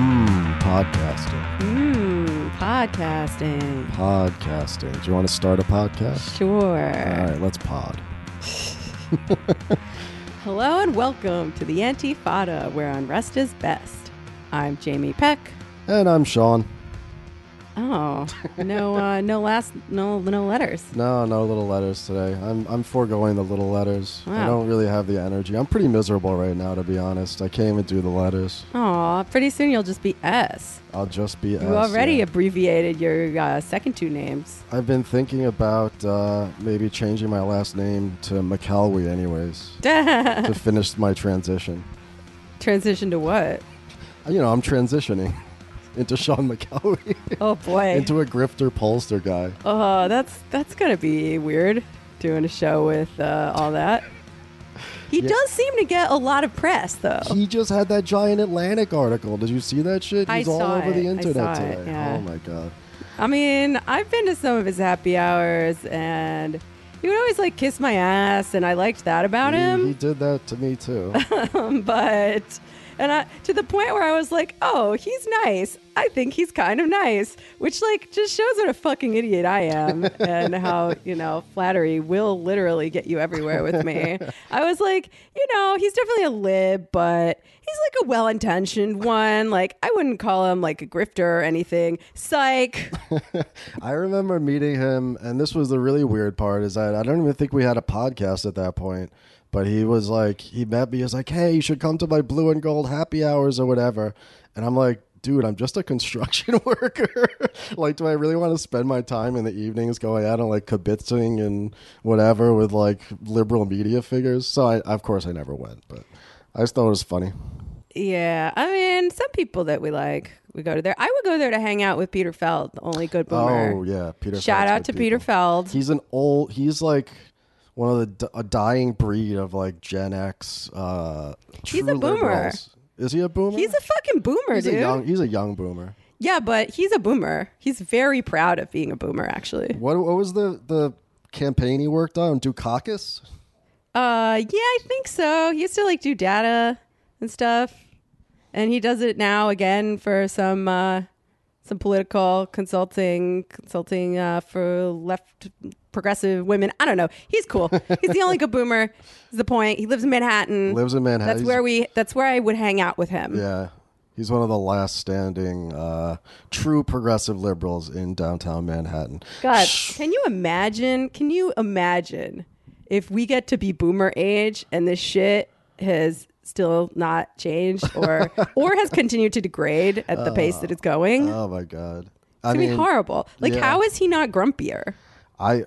Hmm, podcasting. Mmm, podcasting. Podcasting. Do you want to start a podcast? Sure. All right, let's pod. Hello and welcome to the Antifada, where unrest is best. I'm Jamie Peck. And I'm Sean. Oh, no, uh, no last, no, no letters. No, no little letters today. I'm I'm foregoing the little letters. I don't really have the energy. I'm pretty miserable right now, to be honest. I can't even do the letters. Aw, pretty soon you'll just be S. I'll just be. You S, You already yeah. abbreviated your uh, second two names. I've been thinking about uh, maybe changing my last name to McElwee, anyways, to finish my transition. Transition to what? You know, I'm transitioning into Sean McElwee, Oh boy. into a grifter pollster guy. Oh, that's that's gonna be weird. Doing a show with uh, all that. He Yeah. does seem to get a lot of press, though. He just had that giant Atlantic article. Did you see that shit? I He's all over the it. I internet saw it, yeah. Oh my god. I mean, I've been to some of his happy hours, and he would always like kiss my ass, and I liked that about He, he did that to me too. but and I, to the point where I was like, "Oh, he's nice. I think he's kind of nice," which like just shows what a fucking idiot I am, and how you know flattery will literally get you everywhere with me. I was like, you know, he's definitely a lib, but he's like a well-intentioned one. Like I wouldn't call him like a grifter or anything. Psych. I remember meeting him, and this was the really weird part is that I don't even think we had a podcast at that point. But he was like, he met me. He was like, "Hey, you should come to my blue and gold happy hours or whatever." And I'm like, "Dude, I'm just a construction worker. like, do I really want to spend my time in the evenings going out and like kibitzing and whatever with like liberal media figures?" So I, of course, I never went, but I just thought it was funny. Yeah, I mean, some people that we like, we go to there. I would go there to hang out with Peter Feld, the only good boomer. Oh yeah, Peter. Feld. Shout Feld's out to people. Peter Feld. He's an old. He's like one of the a dying breed of like Gen X. Uh, He's a boomer. liberals. Is he a boomer? He's a fucking boomer, He's dude. a young. He's a young boomer. yeah, but he's a boomer. He's very proud of being a boomer, actually. What What was the the campaign he worked on? Dukakis. Uh, yeah, I think so. He used to like do data and stuff, and he does it now again for some uh, some political consulting, consulting uh, for left progressive women. I don't know. He's cool. He's the only good boomer. Is the point? He lives in Manhattan. Lives in Manhattan. That's He's- where we. That's where I would hang out with him. Yeah. He's one of the last standing uh, true progressive liberals in downtown Manhattan. God, can you imagine? Can you imagine if we get to be boomer age and this shit has still not changed or or has continued to degrade at the pace that it's going? It's Oh my god. I gonna mean, be horrible. Like, yeah. how is he not grumpier? I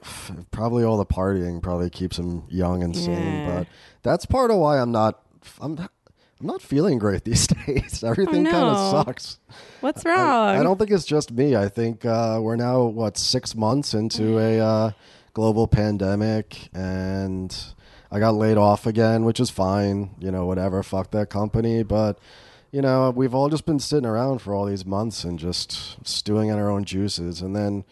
probably all the partying probably keeps him young and sane, Yeah. but that's part of why I'm not I'm not, I'm not feeling great these days. Everything kind of Oh, sucks. What's I- wrong? I, don't think it's just me. I think uh, we're now what six months into a uh, global pandemic, and I got laid off again, which is fine. You know, whatever. Fuck that company, but. You know, we've all just been sitting around for all these months and just stewing in our own juices, and then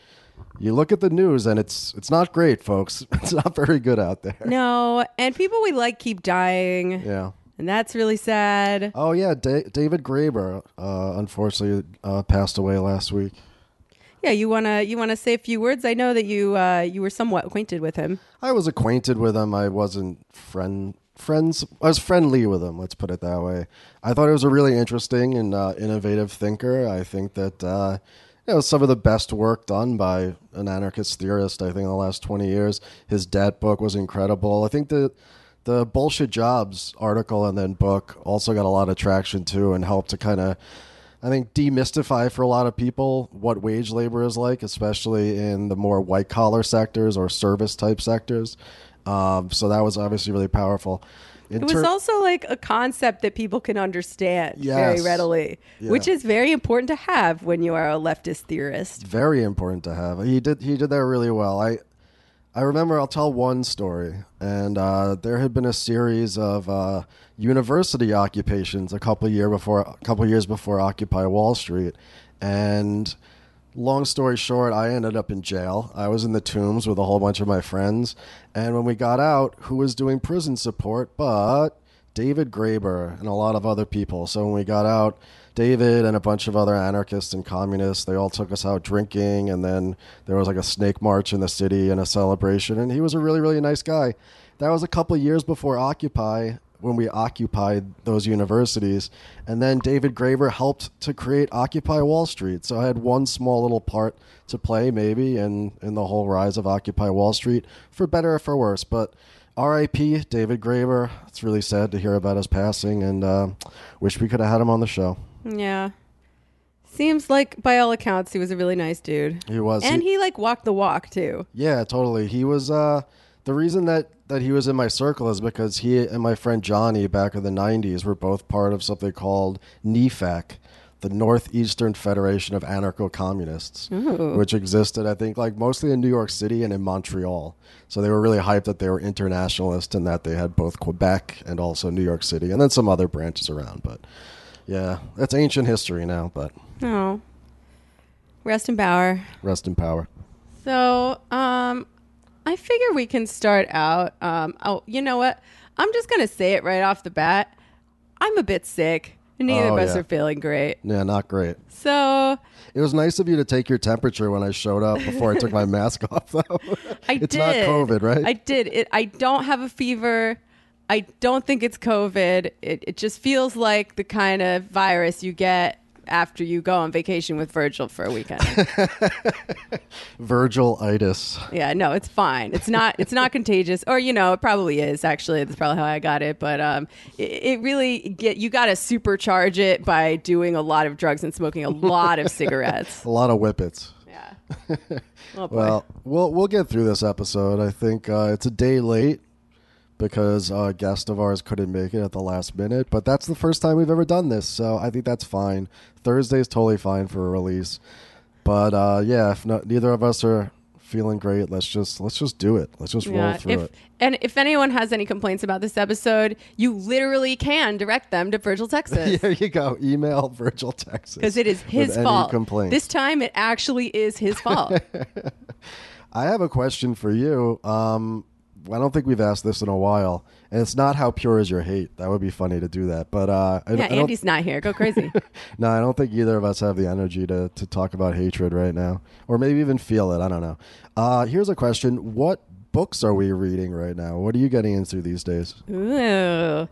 you look at the news and it's it's not great, folks. It's not very good out there. No, and people we like keep dying, Yeah. and that's really sad. Oh yeah, da- David Graeber, uh, unfortunately, uh, passed away last week. Yeah, you wanna you wanna say a few words? I know that you uh, you were somewhat acquainted with him. I was acquainted with him. I wasn't friend friends. I was friendly with him. Let's put it that way. I thought he was a really interesting and uh, innovative thinker. I think that uh, you know some of the best work done by an anarchist theorist. I think in the last twenty years, his Debt book was incredible. I think that the bullshit jobs article and then book also got a lot of traction too, and helped to kind of. I think demystify for a lot of people what wage labor is like, especially in the more white collar sectors or service type sectors. Um, so that was obviously really powerful. It was ter- also like a concept that people can understand very readily, Yeah. which is very important to have when you are a leftist theorist. very important to have. He did he did that really well. I I remember I'll tell one story, and uh, there had been a series of uh, university occupations a couple year before a couple years before Occupy Wall Street, and long story short, I ended up in jail. I was in the tombs with a whole bunch of my friends, and when we got out, who was doing prison support but David Graeber and a lot of other people. So when we got out, David and a bunch of other anarchists and communists, they all took us out drinking, and then there was like a snake march in the city and a celebration. And he was a really, really nice guy. That was a couple years before Occupy, when we occupied those universities. And then David Graeber helped to create Occupy Wall Street. So I had one small little part to play, maybe, in, in the whole rise of Occupy Wall Street, for better or for worse. But R.I.P. David Graeber. It's really sad to hear about his passing, and uh, wish we could have had him on the show. Yeah. Seems like by all accounts he was a really nice dude. He was, And he- he like walked the walk too. Yeah, totally. He was uh the reason that that he was in my circle is because he and my friend Johnny back in the 90s were both part of something called NEFAC, the Northeastern Federation of Anarcho-Communists, which existed I think like mostly in New York City and in Montreal. So they were really hyped that they were internationalist and that they had both Quebec and also New York City and then some other branches around, but yeah, that's ancient history now, but Oh. Rest in power. rest in power. So, um, I figure we can start out. Um, oh, you know what? I'm just gonna say it right off the bat. I'm a bit sick. Neither Oh, of us yeah. are feeling great. Yeah, not great. So It was nice of you to take your temperature when I showed up before I took my mask off, though. I it's did. not COVID, right? I did. It. I don't have a fever. I don't think it's COVID. It, it just feels like the kind of virus you get after you go on vacation with Virgil for a weekend. Virgil itis. yeah, no, it's fine. It's not. It's not contagious, or you know, it probably is. Actually, that's probably how I got it. But um, it, it really get you got to supercharge it by doing a lot of drugs and smoking a lot of cigarettes. A lot of whippets. Yeah. Oh. Well, we'll we'll get through this episode. I think uh, it's a day late because a guest of ours couldn't make it at the last minute. But that's the first time we've ever done this, so I think that's fine. Thursday's totally fine for a release. But uh, yeah, if not, neither of us are feeling great, let's just let's just do it. Let's just roll Yeah, through if, it. And if anyone has any complaints about this episode, you literally can direct them to Virgil, Texas. There you go. Email Virgil Texas Because it is his fault. complaints. This time it actually is his fault. I have a question for you. Um, I don't think we've asked this in a while, and it's not how pure is your hate. That would be funny to do that, but uh, I, yeah, I Andy's not here. Go crazy. no, I don't think either of us have the energy to to talk about hatred right now, or maybe even feel it. I don't know. Uh, here's a question: What books are we reading right now? What are you getting into these days? Ooh,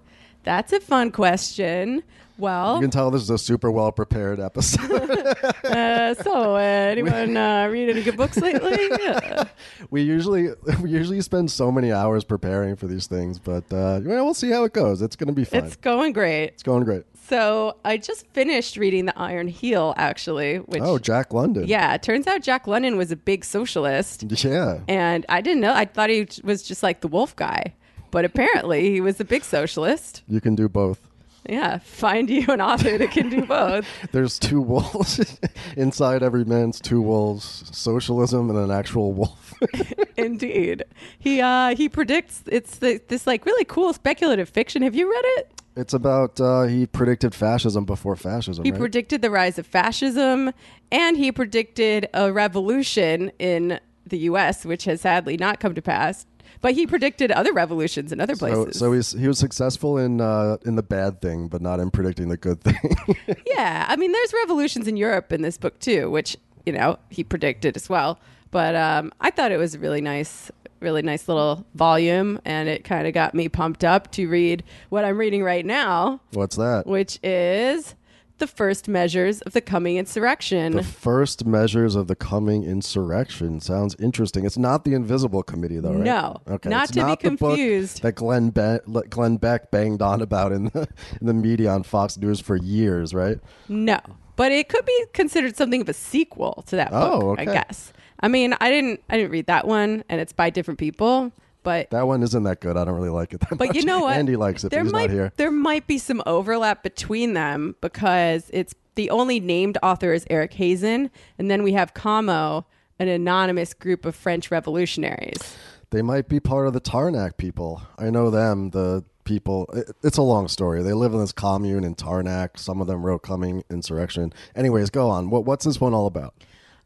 that's a fun question. Well, you can tell this is a super well prepared episode. uh, so uh, anyone uh, read any good books lately? Yeah. we usually we usually spend so many hours preparing for these things, but uh, well, we'll see how it goes. It's going to be fun. It's going great. it's going great. So I just finished reading The Iron Heel, actually. Which, Oh, Jack London. yeah, it turns out Jack London was a big socialist. Yeah. And I didn't know. I thought he was just like the wolf guy. But apparently he was a big socialist. You can do both. Yeah, find you an author that can do both. There's two wolves inside every man's two wolves: socialism and an actual wolf. Indeed. He uh he predicts it's the, this like really cool speculative fiction. Have you read it? it's about uh, he predicted fascism before fascism. He right? predicted the rise of fascism and he predicted a revolution in the US which has sadly not come to pass. But he predicted other revolutions in other so, places. so he's he was successful in uh, in the bad thing, but not in predicting the good thing. Yeah, I mean, there's revolutions in Europe in this book too, which you know he predicted as well. But um, I thought it was a really nice, really nice little volume, and it kind of got me pumped up to read what I'm reading right now, What's that? which is the first measures of the coming insurrection. The first measures of the coming insurrection sounds interesting. It's not the Invisible Committee, though, right? No, okay. not it's to be not book confused. that Glenn Be- Glenn Beck banged on about in the, in the media on Fox News for years, right? no, but it could be considered something of a sequel to that oh, book. Oh, I guess. I mean, I didn't, I didn't read that one, and it's by different people, but That one isn't that good. I don't really like it that But much. you know what? Andy likes it, there but he's might, not here. There might be some overlap between them because it's the only named author is Eric Hazan, and then we have Kamo, an anonymous group of French revolutionaries. They might be part of the Tarnac people. I know them, the people. it- It's a long story. They live in this commune in Tarnac. Some of them wrote Coming Insurrection. Anyways, go on. What, what's this one all about?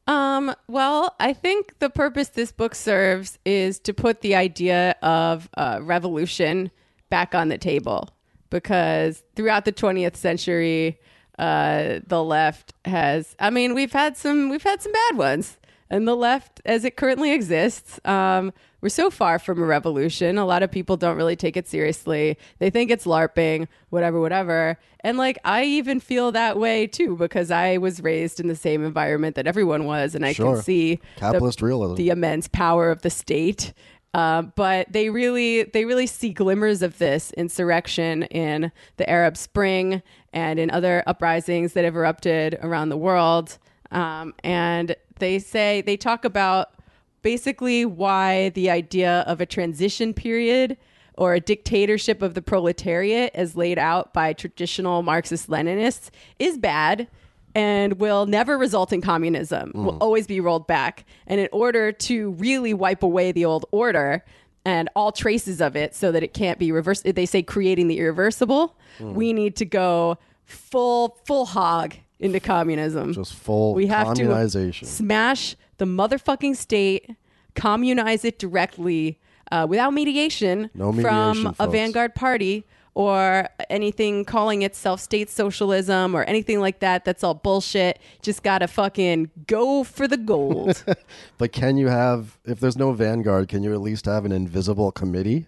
Um, well, I think the purpose this book serves is to put the idea of uh, revolution back on the table because throughout the 20th century, uh, the left has. I mean, we've had some we've had some bad ones, and the left, as it currently exists, um, we're so far from a revolution. A lot of people don't really take it seriously. They think it's LARPing, whatever, whatever. And like, I even feel that way too because I was raised in the same environment that everyone was, and I Sure. can see Capitalist the, realism. the immense power of the state. Uh, but they really, they really see glimmers of this insurrection in the Arab Spring and in other uprisings that have erupted around the world. Um, and they say they talk about basically why the idea of a transition period or a dictatorship of the proletariat as laid out by traditional Marxist Leninists is bad and will never result in communism, will mm. always be rolled back. And in order to really wipe away the old order and all traces of it so that it can't be reversed, they say creating the irreversible, mm. we need to go full, full hog into communism Just full we have to smash the motherfucking state, communize it directly uh, without mediation, No mediation, from a vanguard party or anything calling itself state socialism or anything like that. That's all bullshit. Just gotta fucking go for the gold. But can you have, if there's no vanguard, can you at least have an invisible committee,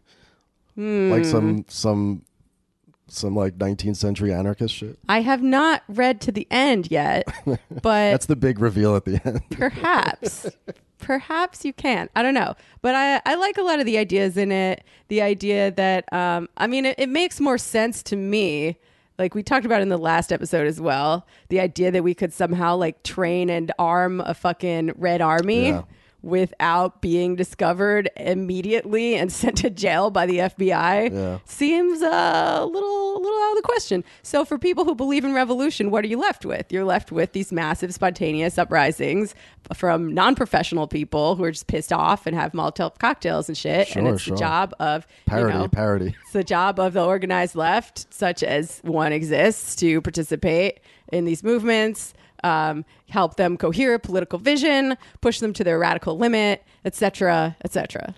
Hmm. like some some some like 19th century anarchist shit? I have not read to the end yet, but That's the big reveal at the end. perhaps perhaps you can i don't know but i i like a lot of the ideas in it the idea that um i mean it, it makes more sense to me like we talked about in the last episode as well the idea that we could somehow like train and arm a fucking red army Yeah. Without being discovered immediately and sent to jail by the FBI Yeah. seems uh, a little a little out of the question. So for people who believe in revolution, what are you left with? You're left with these massive spontaneous uprisings from non-professional people who are just pissed off and have Molotov cocktails and shit. and Sure, it's sure. the job of Parody, you know, parody. it's the job of the organized left, such as one exists, to participate in these movements, um, help them cohere a political vision, push them to their radical limit, etc., etc.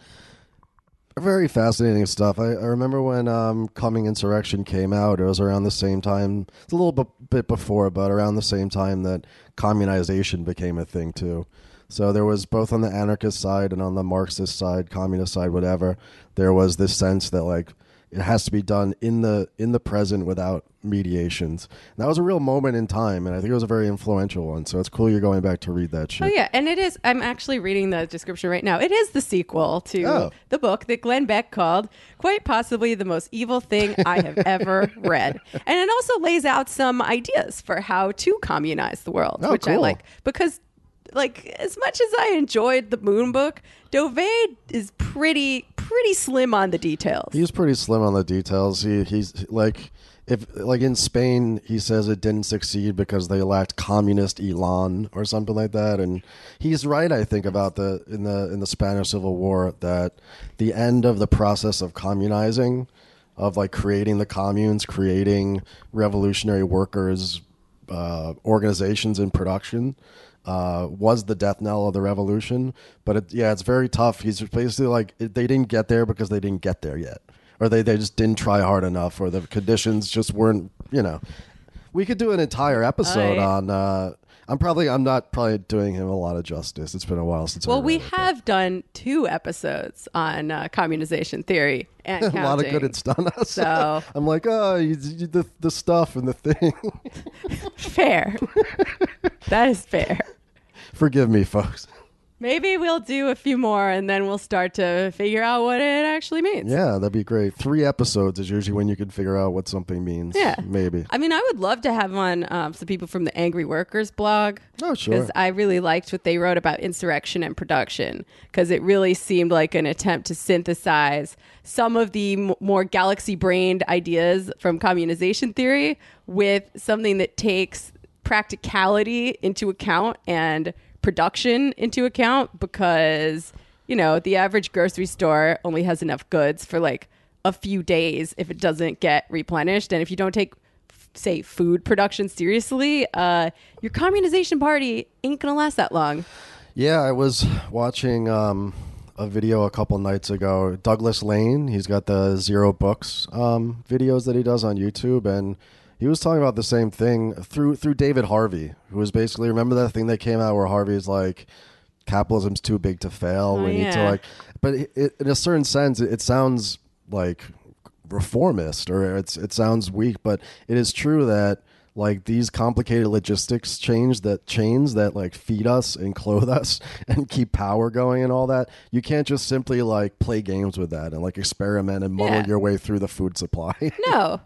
Very fascinating stuff. I, I remember when um, Coming Insurrection came out. It was around the same time. It's a little b- bit before, but around the same time that communization became a thing too. So there was both on the anarchist side and on the Marxist side, communist side, whatever. There was this sense that like it has to be done in the in the present without mediations. And that was a real moment in time, and I think it was a very influential one. So it's cool you're going back to read that oh, shit. Oh yeah, and it is. I'm actually reading the description right now. It is the sequel to Oh. the book that Glenn Beck called quite possibly the most evil thing I have ever read, and it also lays out some ideas for how to communize the world, Oh, which I like because. Like as much as I enjoyed the Moon Book, Dauvé is pretty pretty slim on the details. He's pretty slim on the details. He he's like if like in Spain he says it didn't succeed because they lacked communist elan or something like that and he's right I think about the in the in the Spanish Civil War that the end of the process of communizing of like creating the communes, creating revolutionary workers uh, organizations in production uh, was the death knell of the revolution. But it, yeah, it's very tough. He's basically like they didn't get there because they didn't get there yet, or they, they just didn't try hard enough, or the conditions just weren't. You know, we could do an entire episode on. Uh, I'm probably I'm not probably doing him a lot of justice. It's been a while since. Well, we read it, but have done two episodes on uh, communization theory and a lot of good it's done us. So- I'm like, oh, you, you, the the stuff and the thing. Fair. that is fair. Forgive me, folks. Maybe we'll do a few more and then we'll start to figure out what it actually means. Yeah, that'd be great. Three episodes is usually when you can figure out what something means. Yeah. maybe. I mean, I would love to have on um, some people from the Angry Workers blog. Oh, sure. Because I really liked what they wrote about insurrection and production, because it really seemed like an attempt to synthesize some of the m- more galaxy brained ideas from communization theory with something that takes practicality into account and production into account because you know the average grocery store only has enough goods for like a few days if it doesn't get replenished. And if you don't take say food production seriously uh your communization party ain't gonna last that long. Yeah, I was watching um, a video a couple nights ago. Douglas Lain, he's got the Zero Books um, videos that he does on YouTube, and he was talking about the same thing through through David Harvey, who was basically remember that thing that came out where Harvey's like, capitalism's too big to fail. Oh, we need to like, but it, it, in a certain sense, it, it sounds like reformist or it's it sounds weak, but it is true that like these complicated logistics change that chains that like feed us and clothe us and keep power going and all that you can't just simply like play games with that and like experiment and muddle Yeah. your way through the food supply No,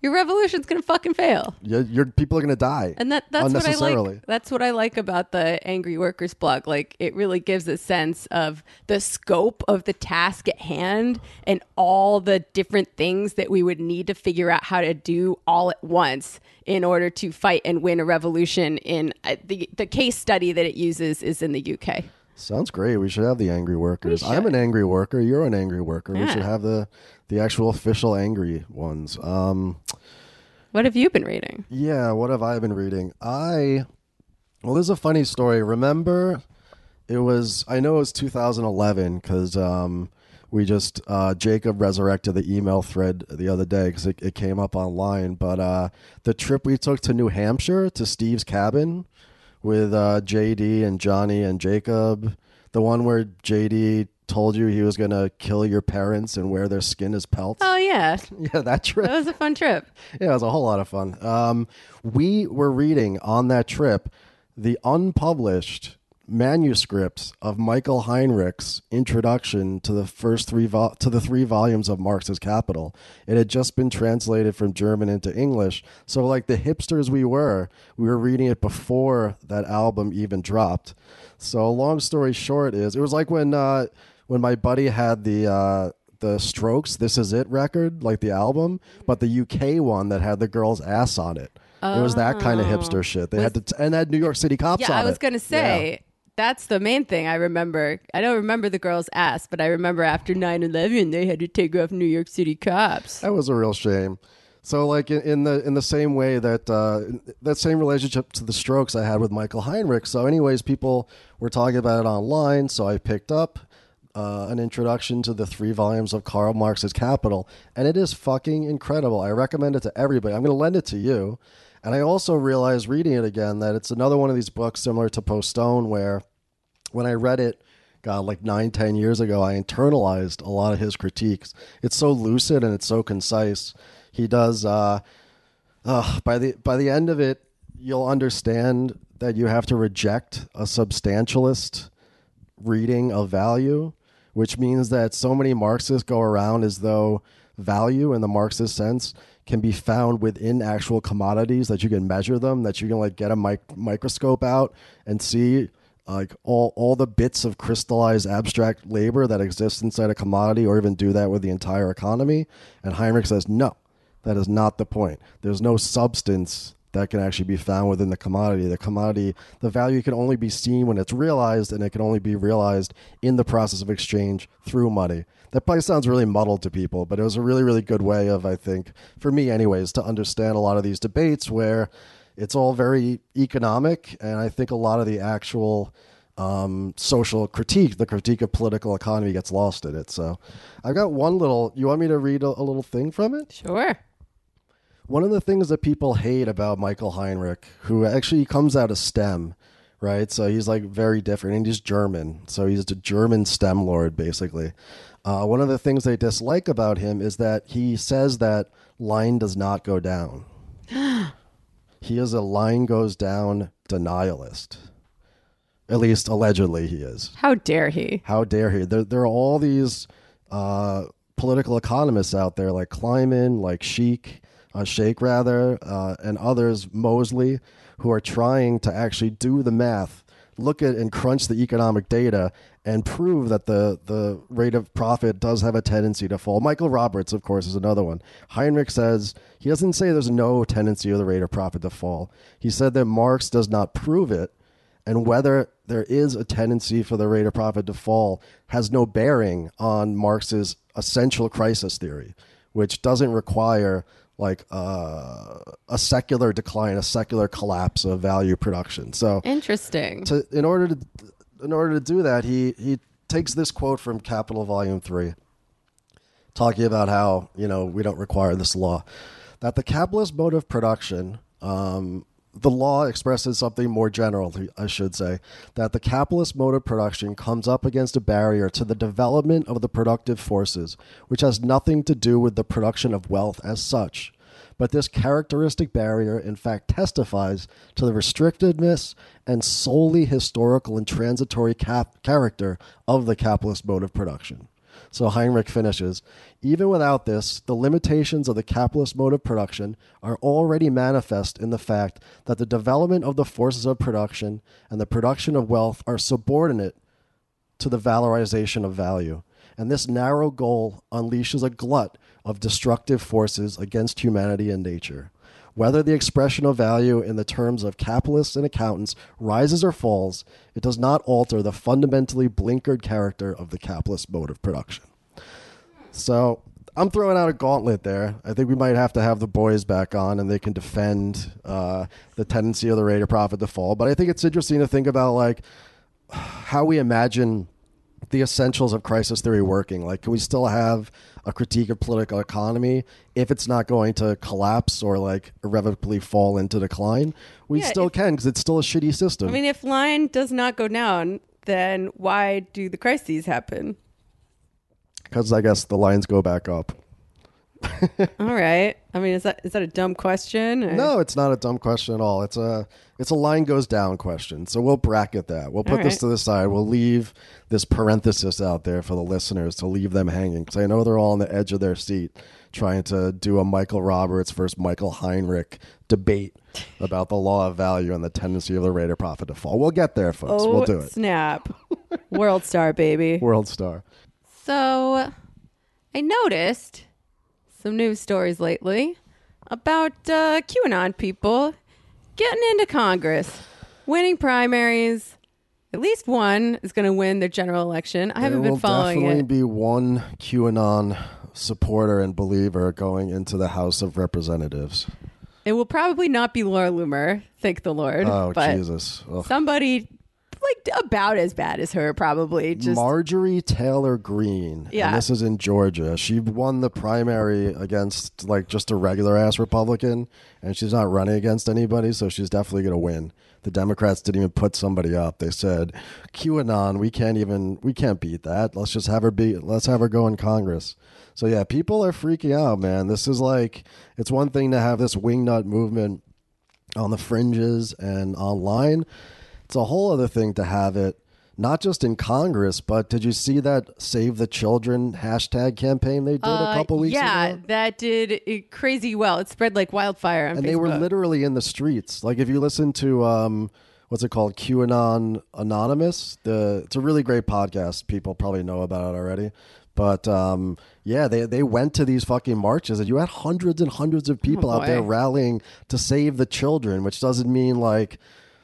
your revolution's gonna fucking fail. you your people are gonna die And that that's what I like. That's what I like about the Angry Workers blog. Like it really gives a sense of the scope of the task at hand and all the different things that we would need to figure out how to do all at once in order to fight and win a revolution. In uh, the the case study that it uses is in the UK. Sounds great we should have the angry workers i'm an angry worker you're an angry worker we should have the the actual official angry ones um What have you been reading? Yeah, what have I been reading? I well, there's a funny story. Remember, it was I know it was 2011 because um, we just uh, Jacob resurrected the email thread the other day because it, it came up online. But uh, the trip we took to New Hampshire to Steve's cabin with uh, JD and Johnny and Jacob, the one where JD told you he was gonna kill your parents and wear their skin as pelts. Oh yeah, Yeah, that trip. that was a fun trip. Yeah, it was a whole lot of fun. Um, we were reading on that trip the unpublished manuscripts of Michael Heinrich's introduction to the first three vol- to the three volumes of Marx's Capital. It had just been translated from German into English, so like the hipsters we were, we were reading it before that album even dropped. So long story short is it was like when uh, when my buddy had the uh, the Strokes "This Is It" record, like the album, but the UK one that had the girl's ass on it. It was that kind of hipster shit. They had to, t- and had New York City cops Oh. Yeah, I was it. gonna say that's the main thing I remember. I don't remember the girl's ass, but I remember after 9-11, they had to take off New York City cops. That was a real shame. So, like in, in the in the same way that uh, that same relationship to the Strokes I had with Michael Heinrich. So, anyways, people were talking about it online. So I picked up uh, an introduction to the three volumes of Karl Marx's Capital, and it is fucking incredible. I recommend it to everybody. I'm going to lend it to you. And I also realized reading it again that it's another one of these books similar to Postone, where when I read it, God, like nine, ten years ago, I internalized a lot of his critiques. It's so lucid and it's so concise. He does. Uh, uh, by the by the end of it, you'll understand that you have to reject a substantialist reading of value, which means that so many Marxists go around as though value in the Marxist sense can be found within actual commodities that you can measure them, that you can like get a mic- microscope out and see like all all the bits of crystallized abstract labor that exists inside a commodity or even do that with the entire economy. And Heinrich says, no, that is not the point. There's no substance that can actually be found within the commodity. The commodity, the value can only be seen when it's realized, and it can only be realized in the process of exchange through money. That probably sounds really muddled to people, but it was a really, really good way of, I think, for me, anyways, to understand a lot of these debates where it's all very economic, and I think a lot of the actual um, social critique, the critique of political economy, gets lost in it. So, I've got one little. You want me to read a, a little thing from it? Sure. One of the things that people hate about Michael Heinrich, who actually comes out of STEM, right? So he's like very different, and he's German. So he's a German STEM lord, basically. Uh, one of the things they dislike about him is that he says that line does not go down. he is a line goes down denialist. At least allegedly he is. How dare he? How dare he? There, there are all these uh, political economists out there, like Kliman, like Sheik, uh, Sheikh rather, uh, and others, Moseley, who are trying to actually do the math, look at and crunch the economic data, and prove that the the rate of profit does have a tendency to fall. Michael Roberts, of course, is another one. Heinrich says he doesn't say there's no tendency of the rate of profit to fall. He said that Marx does not prove it and whether there is a tendency for the rate of profit to fall has no bearing on Marx's essential crisis theory, which doesn't require like uh, a secular decline, a secular collapse of value production. So, Interesting. to, in order to in order to do that, he he takes this quote from Capital Volume 3, talking about how, you know, we don't require this law. That the capitalist mode of production, um, the law expresses something more general, I should say, that the capitalist mode of production comes up against a barrier to the development of the productive forces, which has nothing to do with the production of wealth as such. But this characteristic barrier, in fact, testifies to the restrictedness and solely historical and transitory cap- character of the capitalist mode of production. So Heinrich finishes Even without this, the limitations of the capitalist mode of production are already manifest in the fact that the development of the forces of production and the production of wealth are subordinate to the valorization of value. And this narrow goal unleashes a glut of destructive forces against humanity and nature. Whether the expression of value in the terms of capitalists and accountants rises or falls, it does not alter the fundamentally blinkered character of the capitalist mode of production. So I'm throwing out a gauntlet there. I think we might have to have the boys back on and they can defend uh, the tendency of the rate of profit to fall. But I think it's interesting to think about like how we imagine the essentials of crisis theory working? Like, can we still have a critique of political economy if it's not going to collapse or like irrevocably fall into decline? We Yeah, still if- can because it's still a shitty system. I mean, if line does not go down, then why do the crises happen? Because I guess the lines go back up. All right. I mean, is that is that a dumb question? or- No, it's not a dumb question at all. It's a it's a line goes down question. So we'll bracket that. We'll put All this to the side. We'll leave this parenthesis out there for the listeners to leave them hanging because I know they're all on the edge of their seat trying to do a Michael Roberts versus Michael Heinrich debate about the law of value and the tendency of the rate of profit to fall. We'll get there, folks. Oh, we'll do it. snap. World star, baby. World star. So, I noticed some news stories lately about uh, QAnon people getting into Congress, winning primaries. At least one is going to win the general election. I haven't been following it. there will definitely it. be one QAnon supporter and believer going into the House of Representatives. It will probably not be Laura Loomer, thank the Lord. Oh, but Jesus. Ugh. somebody like about as bad as her, probably. Just Marjorie Taylor Greene. Yeah. And this is in Georgia. She won the primary against like just a regular ass Republican, and she's not running against anybody, so she's definitely going to win. The Democrats didn't even put somebody up. They said, QAnon, we can't even, we can't beat that. Let's just have her be, let's have her go in Congress. So yeah, people are freaking out, man. This is like, it's one thing to have this wingnut movement on the fringes and online. It's a whole other thing to have it not just in Congress, but did you see that Save the Children hashtag campaign they did a Uh, couple weeks yeah, ago? Yeah, that did crazy well. It spread like wildfire on And Facebook. they were literally in the streets. Like if you listen to um what's it called? QAnon Anonymous. The it's a really great podcast. People probably know about it already. But um, yeah, they they went to these fucking marches, and you had hundreds and hundreds of people out there rallying to save the children, which doesn't mean like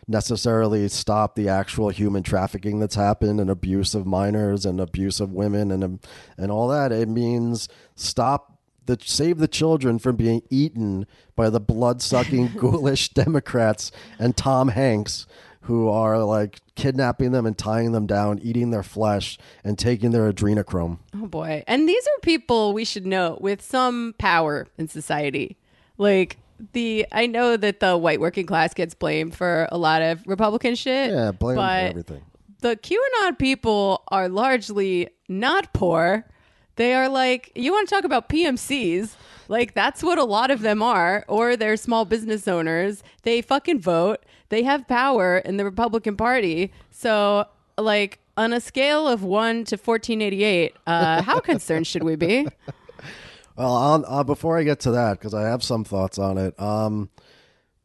necessarily stop the actual human trafficking that's happened and abuse of minors and abuse of women and um, and all that. It means stop the save the children from being eaten by the blood sucking ghoulish Democrats and Tom Hanks who are like kidnapping them and tying them down, eating their flesh and taking their adrenochrome. Oh boy. And these are people we should know with some power in society. Like the I know that the white working class gets blamed for a lot of Republican shit. Yeah, blame for but everything. The QAnon people are largely not poor. They are like you want to talk about PMCs. Like that's what a lot of them are or they're small business owners. They fucking vote. They have power in the Republican Party. So like on a scale of 1 to 1488, uh, how concerned should we be? Well, uh, before I get to that, because I have some thoughts on it, um,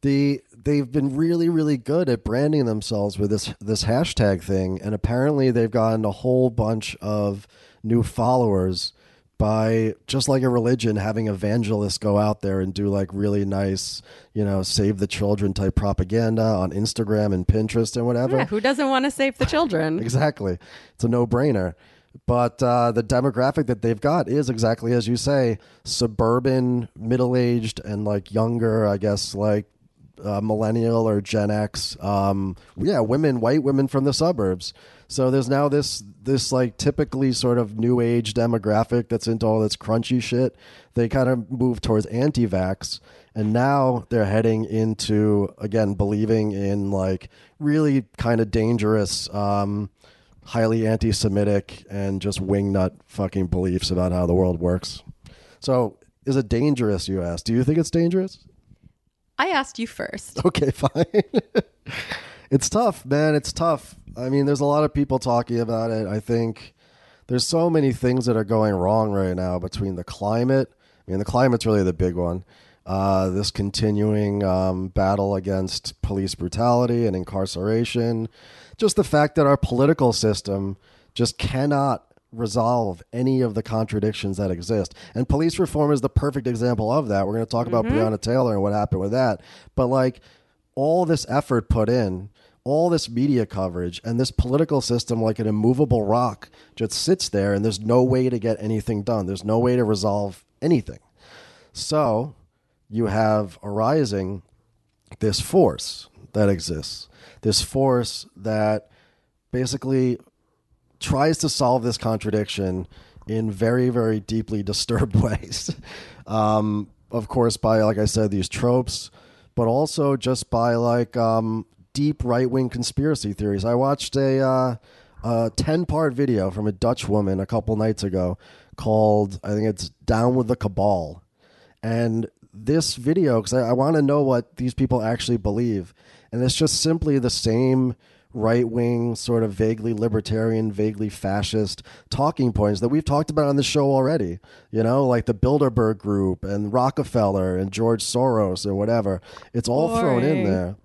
the they've been really, really good at branding themselves with this this hashtag thing, and apparently they've gotten a whole bunch of new followers by just like a religion having evangelists go out there and do like really nice, you know, save the children type propaganda on Instagram and Pinterest and whatever. Yeah, who doesn't want to save the children? Exactly. It's a no brainer. But uh, the demographic that they've got is exactly as you say suburban, middle aged, and like younger, I guess, like uh, millennial or Gen X. Um, yeah, women, white women from the suburbs. So there's now this this like typically sort of new age demographic that's into all this crunchy shit. They kind of move towards anti-vax, and now they're heading into again believing in like really kind of dangerous. Um, highly anti-Semitic and just wingnut fucking beliefs about how the world works. So, is it dangerous? You ask. Do you think it's dangerous? I asked you first. Okay, fine. it's tough, man. It's tough. I mean, there's a lot of people talking about it. I think there's so many things that are going wrong right now between the climate. I mean, the climate's really the big one. Uh, this continuing um, battle against police brutality and incarceration. Just the fact that our political system just cannot resolve any of the contradictions that exist. And police reform is the perfect example of that. We're going to talk about mm-hmm. Breonna Taylor and what happened with that. But like all this effort put in, all this media coverage, and this political system, like an immovable rock, just sits there and there's no way to get anything done. There's no way to resolve anything. So you have arising this force that exists, this force that basically tries to solve this contradiction in very, very deeply disturbed ways. um, of course, by, like I said, these tropes, but also just by like um, deep right wing conspiracy theories. I watched a, uh, a 10 part video from a Dutch woman a couple nights ago called, I think it's Down with the Cabal. And this video, because I, I want to know what these people actually believe. And it's just simply the same right wing, sort of vaguely libertarian, vaguely fascist talking points that we've talked about on the show already. You know, like the Bilderberg Group and Rockefeller and George Soros or whatever. It's all thrown in there.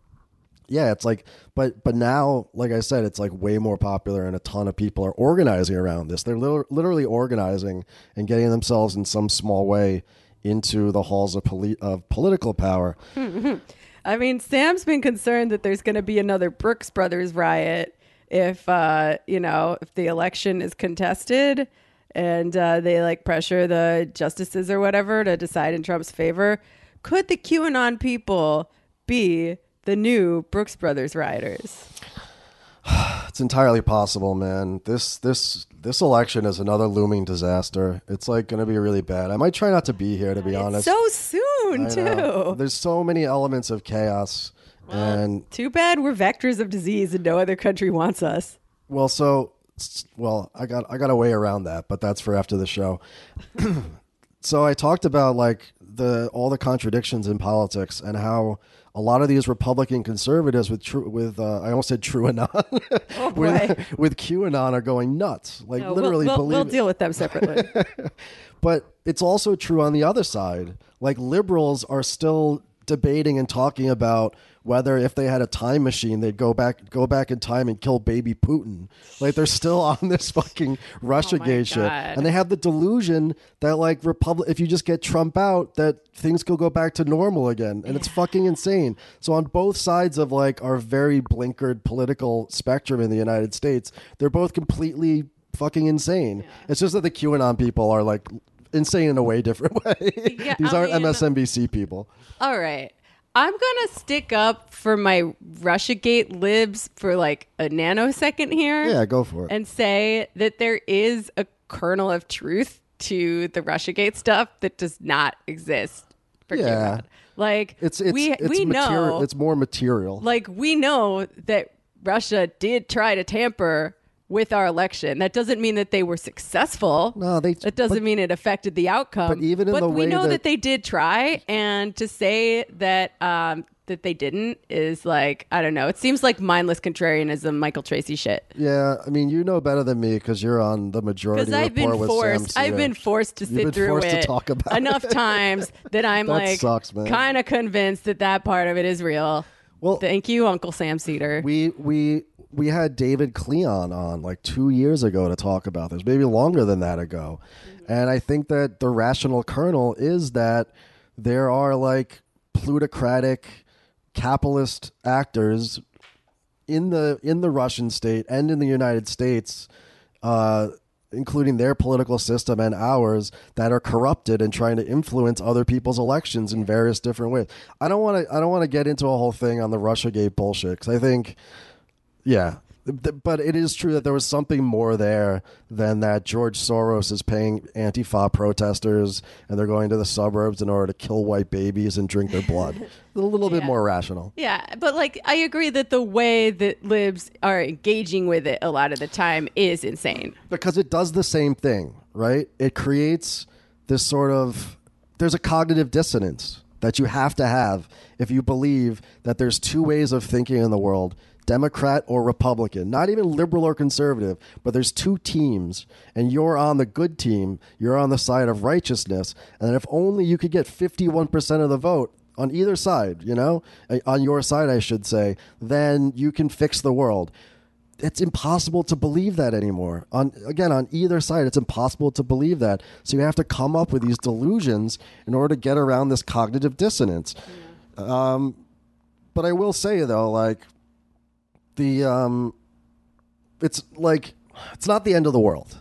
Yeah, it's like, but but now, like I said, it's like way more popular, and a ton of people are organizing around this. They're lit- literally organizing and getting themselves in some small way into the halls of, poli- of political power. I mean, Sam's been concerned that there's going to be another Brooks Brothers riot if uh, you know if the election is contested and uh, they like pressure the justices or whatever to decide in Trump's favor. Could the QAnon people be the new Brooks Brothers rioters? It's entirely possible, man. This this this election is another looming disaster. It's like going to be really bad. I might try not to be here, to be honest. So soon, I know. too. There's so many elements of chaos, and Too bad we're vectors of disease and no other country wants us. well, so well, I got I got a way around that, but that's for after the show. so I talked about like the all the contradictions in politics and how a lot of these Republican conservatives with true with uh, I almost said TrueAnon Oh, with with QAnon are going nuts, like No, literally we'll, we'll, believe we'll deal with them separately. But it's also true on the other side. Like liberals are still debating and talking about whether if they had a time machine they'd go back go back in time and kill baby Putin. Like they're still on this fucking Russia oh gate shit. And they have the delusion that like Republic if you just get Trump out that things could go back to normal again. And it's fucking insane. So on both sides of like our very blinkered political spectrum in the United States, they're both completely fucking insane. It's just that the QAnon people are like insane in a way different way. Yeah, These I aren't mean- MSNBC people. All right. I'm going to stick up for my Russiagate libs for like a nanosecond here. Yeah, go for it. And say that there is a kernel of truth to the Russiagate stuff that does not exist for Yeah. QAnon. Like it's it's we it's we material. know It's more material. like we know that Russia did try to tamper with our election. That doesn't mean that they were successful. No, they- That doesn't but- mean it affected the outcome. but even in but the we way know that, that- they did try, and to say that um, that they didn't is like I don't know. It seems like mindless contrarianism, Michael Tracey shit. yeah, I mean, you know better than me because you're on the majority Because I've been report with Sam forced, I've been forced to You've sit through it talk about enough it. times that I'm That like kind of convinced that that part of it is real. Well, Thank you, Uncle Sam Seder. we we we had David Klion on like two years ago to talk about this, maybe longer than that ago, and I think that the rational kernel is that there are like plutocratic capitalist actors in the in the Russian state and in the United States, uh, including their political system and ours, that are corrupted and trying to influence other people's elections in various different ways. I don't want to. I don't want to get into a whole thing on the RussiaGate bullshit because I think, yeah, but it is true that there was something more there than that George Soros is paying Antifa protesters and they're going to the suburbs in order to kill white babies and drink their blood. a little bit more rational. Yeah, but like I agree that the way that libs are engaging with it a lot of the time is insane. because it does the same thing, right? It creates this sort of there's a cognitive dissonance that you have to have if you believe that there's two ways of thinking in the world. Democrat or Republican, not even liberal or conservative, but there's two teams, and you're on the good team. You're on the side of righteousness, and if only you could get 51% of the vote on either side, you know, Uh, on your side, I should say, then you can fix the world it's impossible to believe that anymore. On again, on either side, it's impossible to believe that. So you have to come up with these delusions in order to get around this cognitive dissonance. Um, but I will say though, like the um, it's like it's not the end of the world.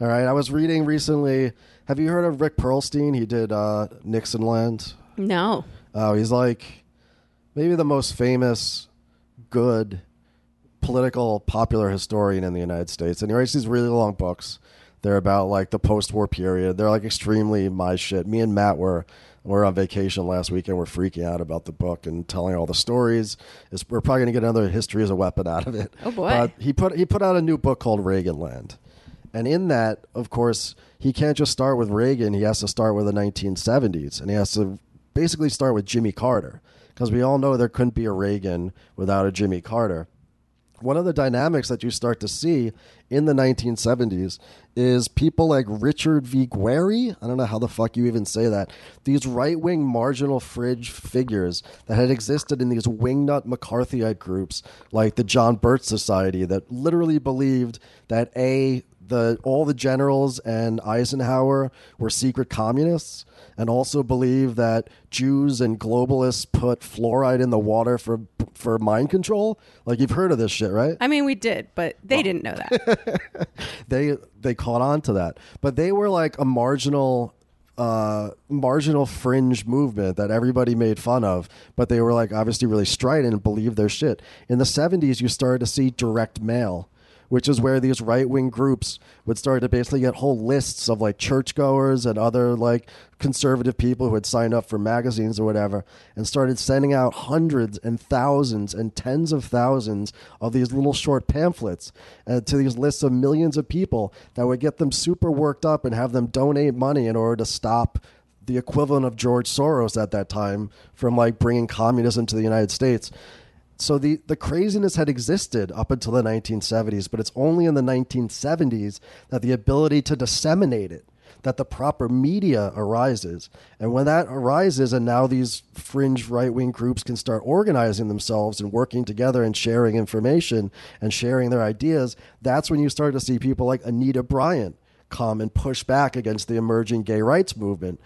All right, I was reading recently. Have you heard of Rick Perlstein? He did uh, Nixon Land. No. Oh, he's like maybe the most famous, good political popular historian in the United States, and he writes these really long books. They're about like the post-war period. They're like extremely my shit. Me and Matt were were on vacation last week and we're freaking out about the book and telling all the stories. It's, we're probably gonna get another history as a weapon out of it. Oh, boy. But he put he put out a new book called Reagan Land. And in that, of course, he can't just start with Reagan. He has to start with the 1970s, and he has to basically start with Jimmy Carter, because we all know there couldn't be a Reagan without a Jimmy Carter. One of the dynamics that you start to see in the 1970s is people like Richard Viguerie. I don't know how the fuck you even say that. These right wing marginal fringe figures that had existed in these wingnut McCarthyite groups like the John Birch Society that literally believed that A, the all the generals and Eisenhower were secret communists and also believe that Jews and globalists put fluoride in the water for for mind control. Like you've heard of this shit, right? I mean, we did, but they didn't know that. they they caught on to that, but they were like a marginal uh, marginal fringe movement that everybody made fun of, but they were like obviously really strident and believed their shit. In the 70s, you started to see direct mail, which is where these right wing groups would start to basically get whole lists of like churchgoers and other like conservative people who had signed up for magazines or whatever and started sending out hundreds and thousands and tens of thousands of these little short pamphlets uh, to these lists of millions of people that would get them super worked up and have them donate money in order to stop the equivalent of George Soros at that time from like bringing communism to the United States. So the, the craziness had existed up until the 1970s, but it's only in the 1970s that the ability to disseminate it, that the proper media arises. And when that arises, and now these fringe right wing groups can start organizing themselves and working together and sharing information and sharing their ideas, that's when you start to see people like Anita Bryant come and push back against the emerging gay rights movement.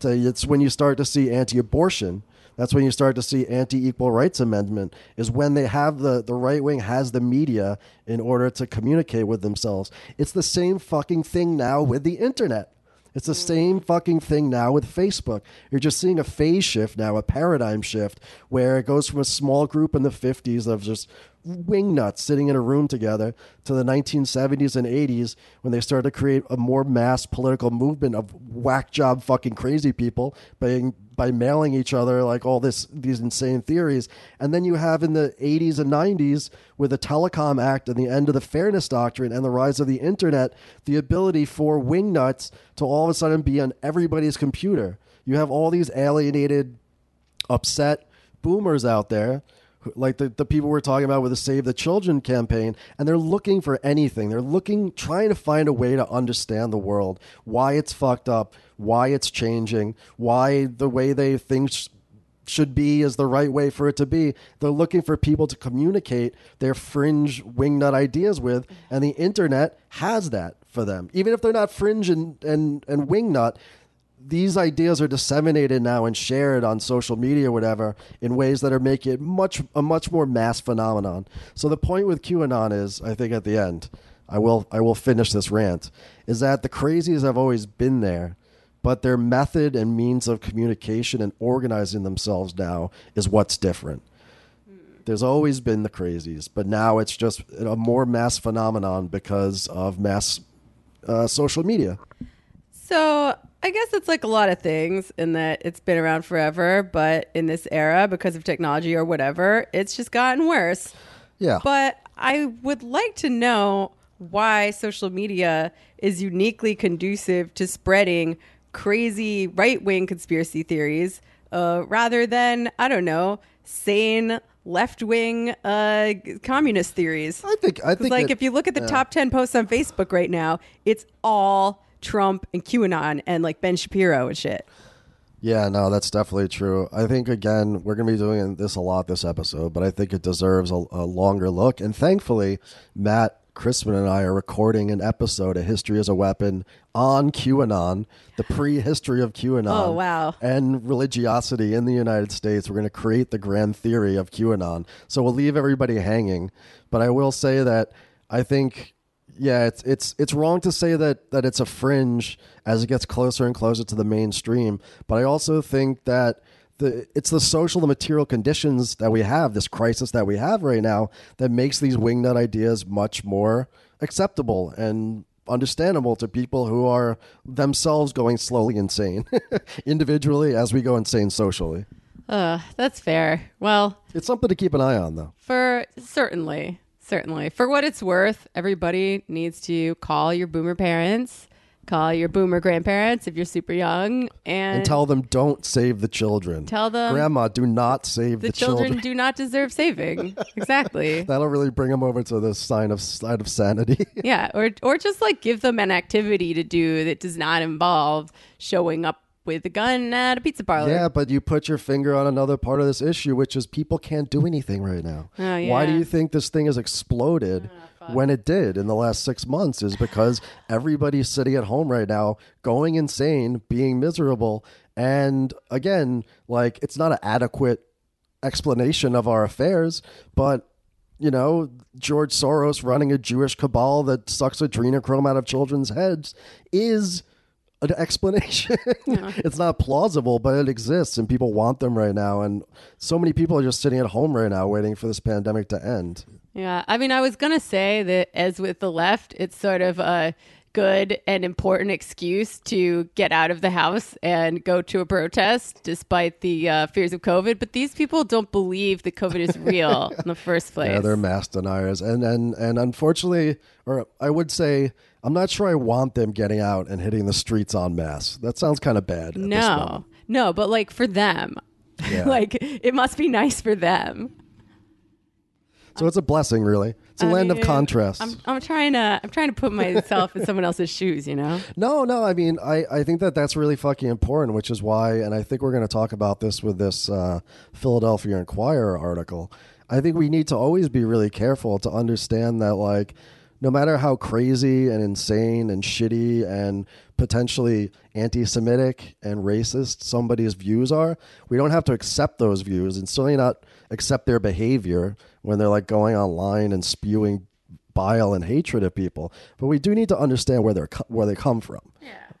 So it's when you start to see anti abortion. That's when you start to see anti-equal rights amendment is when they have the the right wing has the media in order to communicate with themselves. It's the same fucking thing now with the internet. It's the same fucking thing now with Facebook. You're just seeing a phase shift now, a paradigm shift, where it goes from a small group in the 50s of just wingnuts sitting in a room together to the 1970s and 80s when they started to create a more mass political movement of whack job fucking crazy people by by mailing each other like all this these insane theories. And then you have in the 80s and 90s with the telecom act and the end of the fairness doctrine and the rise of the internet the ability for wingnuts to all of a sudden be on everybody's computer. You have all these alienated upset boomers out there like the, the people we're talking about with the save the children campaign and they're looking for anything. They're looking trying to find a way to understand the world why it's fucked up why it's changing why the way they think sh- should be is the right way for it to be. They're looking for people to communicate their fringe wingnut ideas with and the internet has that for them. Even if they're not fringe and and, and wingnut these ideas are disseminated now and shared on social media or whatever in ways that are making it much a much more mass phenomenon. So the point with QAnon is, I think at the end, I will I will finish this rant is that the crazies have always been there, but their method and means of communication and organizing themselves now is what's different. There's always been the crazies, but now it's just a more mass phenomenon because of mass uh, social media. So I guess it's like a lot of things in that it's been around forever, but in this era, because of technology or whatever, it's just gotten worse. Yeah. But I would like to know why social media is uniquely conducive to spreading crazy right wing conspiracy theories uh, rather than, I don't know, sane left wing uh, communist theories. I think I think like it- if you look at the top 10 posts on Facebook right now, it's all Trump and QAnon and like Ben Shapiro and shit. Yeah, no, that's definitely true. I think again we're going to be doing this a lot this episode, but I think it deserves a, a longer look. And thankfully, Matt Crispin and I are recording an episode of History as a Weapon on QAnon, the prehistory of QAnon. Oh, wow. And religiosity in the United States. We're going to create the grand theory of QAnon. So we'll leave everybody hanging. But I will say that I think yeah, it's it's it's wrong to say that that it's a fringe as it gets closer and closer to the mainstream. But I also think that the it's the social and material conditions that we have, this crisis that we have right now, that makes these wingnut ideas much more acceptable and understandable to people who are themselves going slowly insane individually as we go insane socially. Uh, that's fair. Well, It's something to keep an eye on though. For certainly, certainly. For what it's worth, everybody needs to call your boomer parents, call your boomer grandparents if you're super young, and, And tell them don't save the children. Tell them- Grandma, do not save the, the children do not deserve saving. exactly. That'll really bring them over to the sign of sign of sanity. Yeah, or or just like give them an activity to do that does not involve showing up with a gun at a pizza parlor. yeah, but you put your finger on another part of this issue, which is people can't do anything right now. Oh, Why do you think this thing has exploded ah, when it did in the last six months? Is because everybody's sitting at home right now, going insane, being miserable, and again, like it's not an adequate explanation of our affairs, but you know, George Soros running a Jewish cabal that sucks adrenochrome out of children's heads is an explanation. it's not plausible, but it exists and people want them right now. And so many people are just sitting at home right now waiting for this pandemic to end. Yeah, I mean, I was gonna say that as with the left, it's sort of a good and important excuse to get out of the house and go to a protest despite the uh, fears of COVID. But these people don't believe that COVID is real in the first place. Yeah, they're mass deniers. And, and, and unfortunately, or I would say, I'm not sure I want them getting out and hitting the streets en masse. That sounds kind of bad. no, no, but like for them, Yeah. like it must be nice for them. So it's a blessing, really. It's a I land of mean, contrasts. I'm, I'm trying to, I'm trying to put myself in someone else's shoes. You know. No, no. I mean, I, I think that that's really fucking important, which is why, and I think we're going to talk about this with this uh, Philadelphia Inquirer article. I think we need to always be really careful to understand that, like, no matter how crazy and insane and shitty and potentially anti Semitic and racist somebody's views are, we don't have to accept those views and certainly not accept their behavior when they're like going online and spewing bile and hatred at people. But we do need to understand where they're where they come from,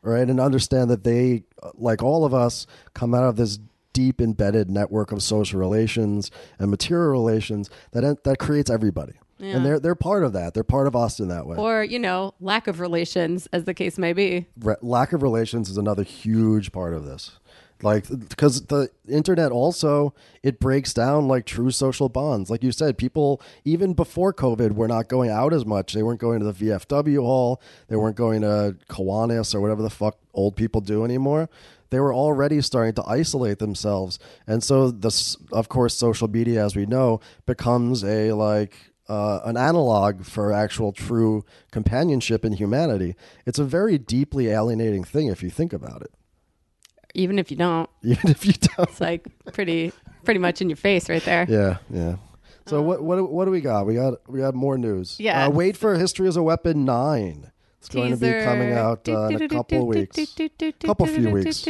right? And understand that they, like all of us, come out of this deep embedded network of social relations and material relations that that creates everybody. Yeah. And they're they're part of that. They're part of us in that way. Or you know, lack of relations, as the case may be. Re- lack of relations is another huge part of this like because the internet also it breaks down like true social bonds like you said people even before covid were not going out as much they weren't going to the vfw hall they weren't going to Kiwanis or whatever the fuck old people do anymore they were already starting to isolate themselves and so this of course social media as we know becomes a like uh, an analog for actual true companionship in humanity it's a very deeply alienating thing if you think about it Even if you don't, even if you don't. it's like pretty, pretty much in your face right there. Yeah, yeah. So what what what do we got? We got we got more news. Yeah. Uh, wait for History as a Weapon nine. It's going to be coming out uh, in a couple weeks. Couple few weeks.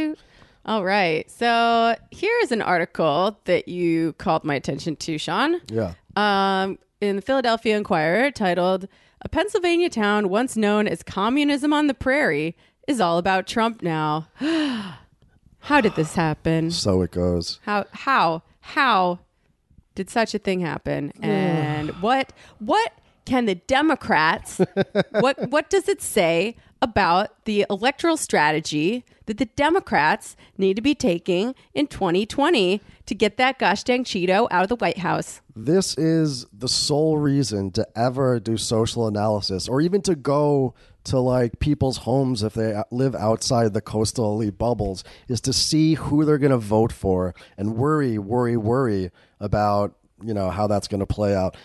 All right. So here's an article that you called my attention to, Sean. Yeah. Um, in the Philadelphia Inquirer titled A Pennsylvania town once known as Communism on the Prairie is all about Trump now. how did this happen? So it goes. How how how did such a thing happen? And what what can the Democrats what what does it say about the electoral strategy that the Democrats need to be taking in 2020 to get that gosh dang Cheeto out of the White House? This is the sole reason to ever do social analysis or even to go to like people's homes if they live outside the coastal elite bubbles is to see who they're going to vote for and worry, worry, worry about, you know, how that's going to play out.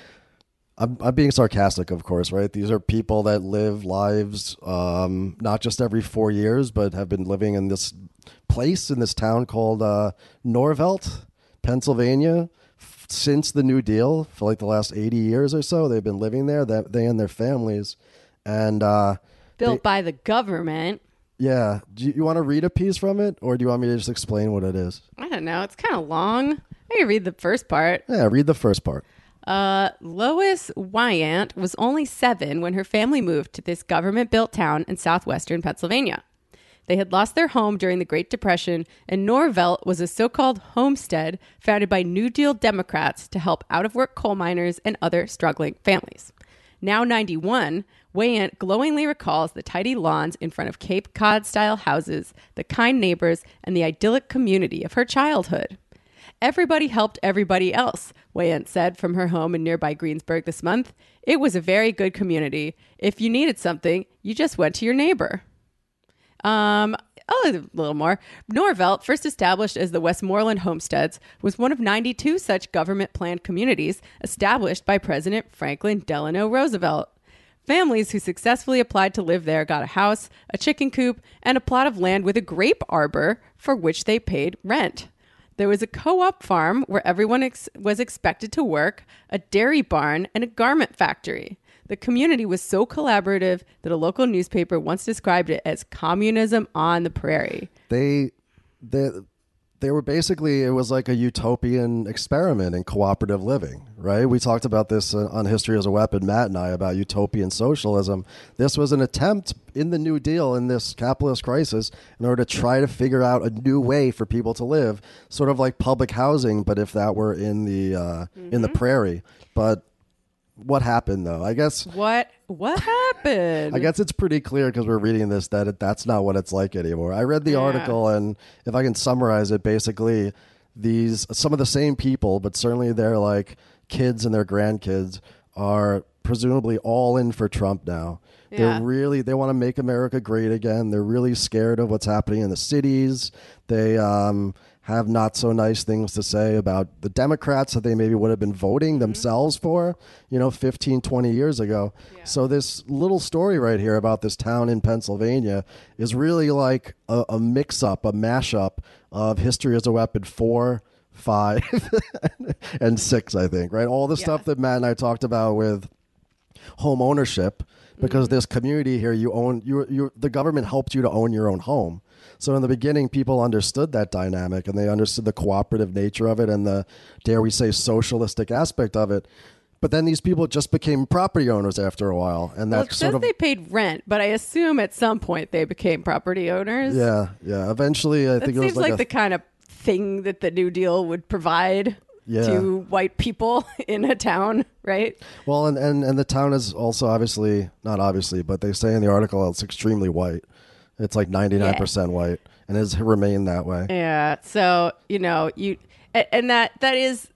I'm, I'm being sarcastic, of course, right? These are people that live lives um, not just every four years, but have been living in this place in this town called uh, Norvelt, Pennsylvania, f- since the New Deal for like the last 80 years or so. They've been living there, that they and their families. And uh, Built by the government. yeah, do you, you want to read a piece from it, or do you want me to just explain what it is? I don't know. It's kind of long. I can read the first part. Yeah, read the first part. Uh, Lois Wyant was only seven when her family moved to this government built town in southwestern Pennsylvania. They had lost their home during the Great Depression, and Norvelt was a so called homestead founded by New Deal Democrats to help out of work coal miners and other struggling families. Now 91, Wayant glowingly recalls the tidy lawns in front of Cape Cod style houses, the kind neighbors, and the idyllic community of her childhood. Everybody helped everybody else, Wayant said from her home in nearby Greensburg this month. It was a very good community. If you needed something, you just went to your neighbor. Um, oh, a little more. Norvelt, first established as the Westmoreland Homesteads, was one of 92 such government planned communities established by President Franklin Delano Roosevelt. Families who successfully applied to live there got a house, a chicken coop, and a plot of land with a grape arbor for which they paid rent. There was a co op farm where everyone ex- was expected to work, a dairy barn, and a garment factory. The community was so collaborative that a local newspaper once described it as communism on the prairie. they they they were basically it was like a utopian experiment in cooperative living right? We talked about this uh, on history as a weapon matt and i about utopian socialism. This was an attempt in the new deal in this capitalist crisis in order to try to figure out a new way for people to live sort of like public housing but if that were in the uh, in the prairie. But what happened though? I guess What what happened? I guess it's pretty clear because we're reading this that it, that's not what it's like anymore. I read the Yeah. article, and if I can summarize it, basically, these some of the same people, but certainly their like kids and their grandkids are presumably all in for Trump now. Yeah. They're really they want to make America great again. They're really scared of what's happening in the cities. They um, have not so nice things to say about the Democrats that they maybe would have been voting mm-hmm. themselves for, you know, 15, 20 years ago. So this little story right here about this town in Pennsylvania is really like a, a mix up, a mashup of History as a Weapon 4, 5, and 6, I think, right? All the stuff that Matt and I talked about with home ownership because mm-hmm. this community here you own you you the government helped you to own your own home so in the beginning people understood that dynamic and they understood the cooperative nature of it and the dare we say socialistic aspect of it but then these people just became property owners after a while and well, that says sort of they paid rent, but I assume at some point they became property owners. yeah yeah eventually i that think it seems was like, like, a, the kind of thing that the New Deal would provide Yeah. to white people in a town, right? well and, and and the town is also obviously not obviously but they say in the article it's extremely white it's like 99% white and has remained that way Yeah. So you know you, a- and that that is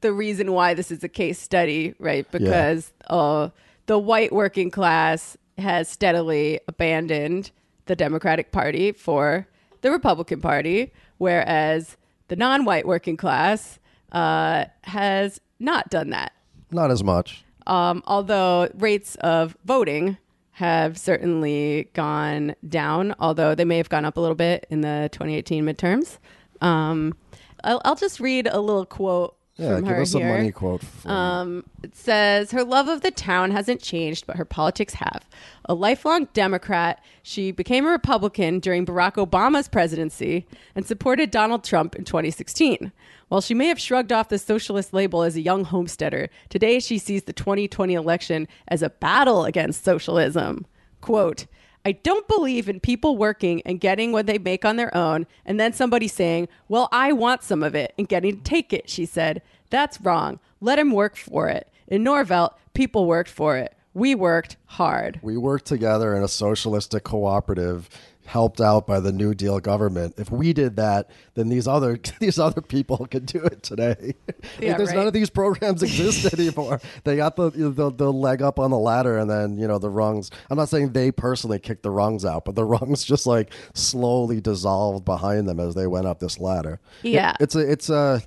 the reason why this is a case study, right? Because uh, the white working class has steadily abandoned the Democratic Party for the Republican Party, whereas the non-white working class uh, has not done that. not as much Um, although rates of voting have certainly gone down, although they may have gone up a little bit in the 2018 midterms. Um, I'll, I'll just read a little quote Yeah, from give her us here. a money quote. From, Um, it says her love of the town hasn't changed, but her politics have. A lifelong Democrat, she became a Republican during Barack Obama's presidency and supported Donald Trump in 2016. While she may have shrugged off the socialist label as a young homesteader, today she sees the 2020 election as a battle against socialism. Quote, I don't believe in people working and getting what they make on their own, and then somebody saying, Well, I want some of it, and getting to take it, she said. That's wrong. Let him work for it. In Norvelt, people worked for it. We worked hard. we worked together in a socialistic cooperative helped out by the new deal government. If we did that then these other these other people could do it today. Yeah, There's none of these programs exist anymore. They got the, the the leg up on the ladder and then you know the rungs. I'm not saying they personally kicked the rungs out but the rungs just like slowly dissolved behind them as they went up this ladder. It- Yeah. it's a it's a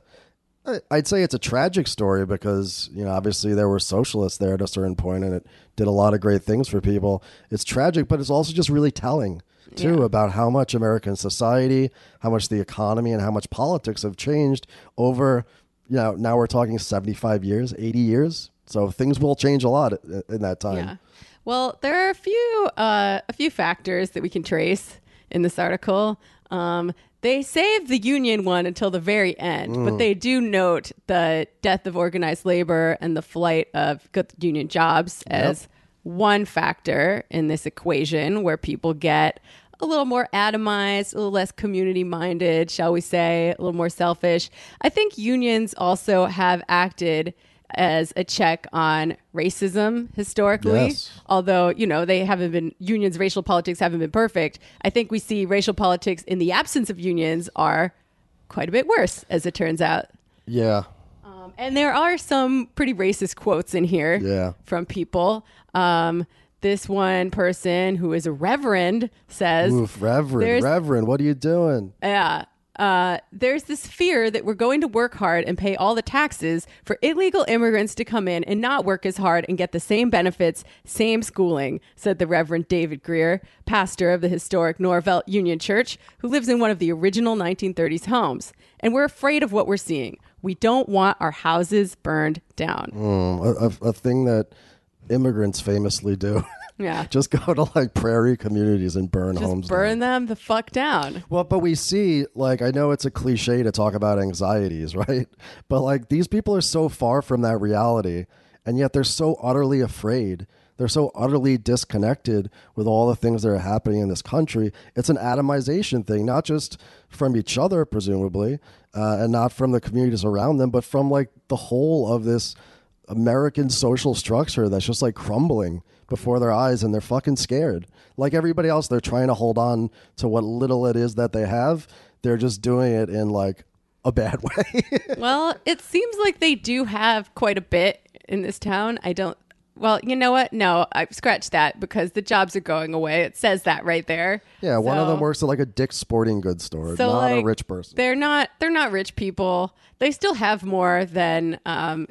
I'd say it's a tragic story because you know obviously there were socialists there at a certain point and it did a lot of great things for people. It's tragic, but it's also just really telling too Yeah. about how much American society, how much the economy, and how much politics have changed over. You know, now we're talking seventy-five years, eighty years. So things will change a lot in that time. Yeah. Well, there are a few uh, a few factors that we can trace in this article. Um, they save the union one until the very end, Mm. but they do note the death of organized labor and the flight of good union jobs as one factor in this equation where people get a little more atomized, a little less community minded, shall we say, a little more selfish. I think unions also have acted as a check on racism historically. Yes. Although, you know, they haven't been, unions, racial politics haven't been perfect. I think we see racial politics in the absence of unions are quite a bit worse, as it turns out. Yeah, Um, and there are some pretty racist quotes in here Yeah. from people. Um, this one person who is a reverend says, Oof, Reverend, Reverend, what are you doing? Yeah. Uh, there's this fear that we're going to work hard and pay all the taxes for illegal immigrants to come in and not work as hard and get the same benefits, same schooling, said the Reverend David Greer, pastor of the historic Norvelt Union Church, who lives in one of the original 1930s homes. And we're afraid of what we're seeing. We don't want our houses burned down. Mm, a, a, thing that immigrants famously do. Yeah. Just go to like prairie communities and burn homes. Just down. burn them the fuck down. Well, but we see, like, I know it's a cliche to talk about anxieties, right? But like, these people are so far from that reality, and yet they're so utterly afraid. They're so utterly disconnected with all the things that are happening in this country. It's an atomization thing, not just from each other, presumably, uh, and not from the communities around them, but from like the whole of this American social structure that's just like crumbling before their eyes and they're fucking scared. Like everybody else, they're trying to hold on to what little it is that they have. They're just doing it in like a bad way. well, it seems like they do have quite a bit in this town. I don't. Well, you know what? No, I scratched that because the jobs are going away. It says that right there. yeah, one of them works at like a Dick's Sporting Goods store, So, not a like, rich person. They're not. They're not rich people. They still have more than um,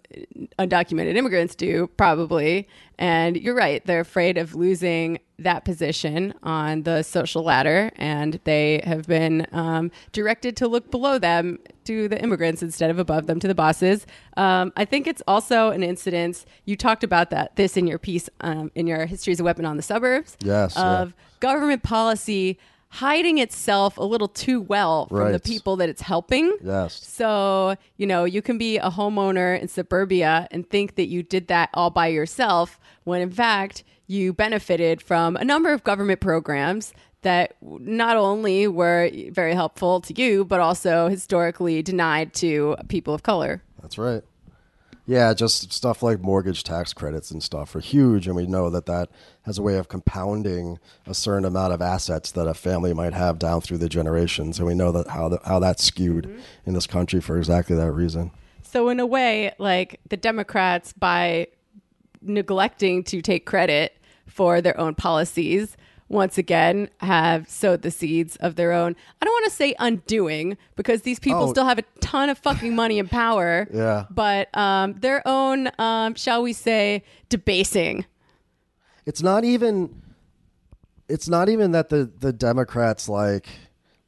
undocumented immigrants do, probably. And you're right. They're afraid of losing that position on the social ladder, and they have been um, directed to look below them to the immigrants instead of above them to the bosses. Um, I think it's also an incidence. You talked about that this in your piece um, in your history as a weapon on the suburbs. Yes, yeah. Of government policy hiding itself a little too well from the people that it's helping. yes. So, you know, you can be a homeowner in suburbia and think that you did that all by yourself when in fact you benefited from a number of government programs that not only were very helpful to you, but also historically denied to people of color. That's right. Yeah, just stuff like mortgage tax credits and stuff are huge, and we know that that has a way of compounding a certain amount of assets that a family might have down through the generations, and we know that how the, how that's skewed mm-hmm. in this country for exactly that reason. So in a way, like the Democrats by neglecting to take credit for their own policies once again have sowed the seeds of their own I don't want to say undoing because these people Oh. still have a ton of fucking money and power. Yeah. But um, their own um, shall we say debasing. It's not even. It's not even that the the Democrats like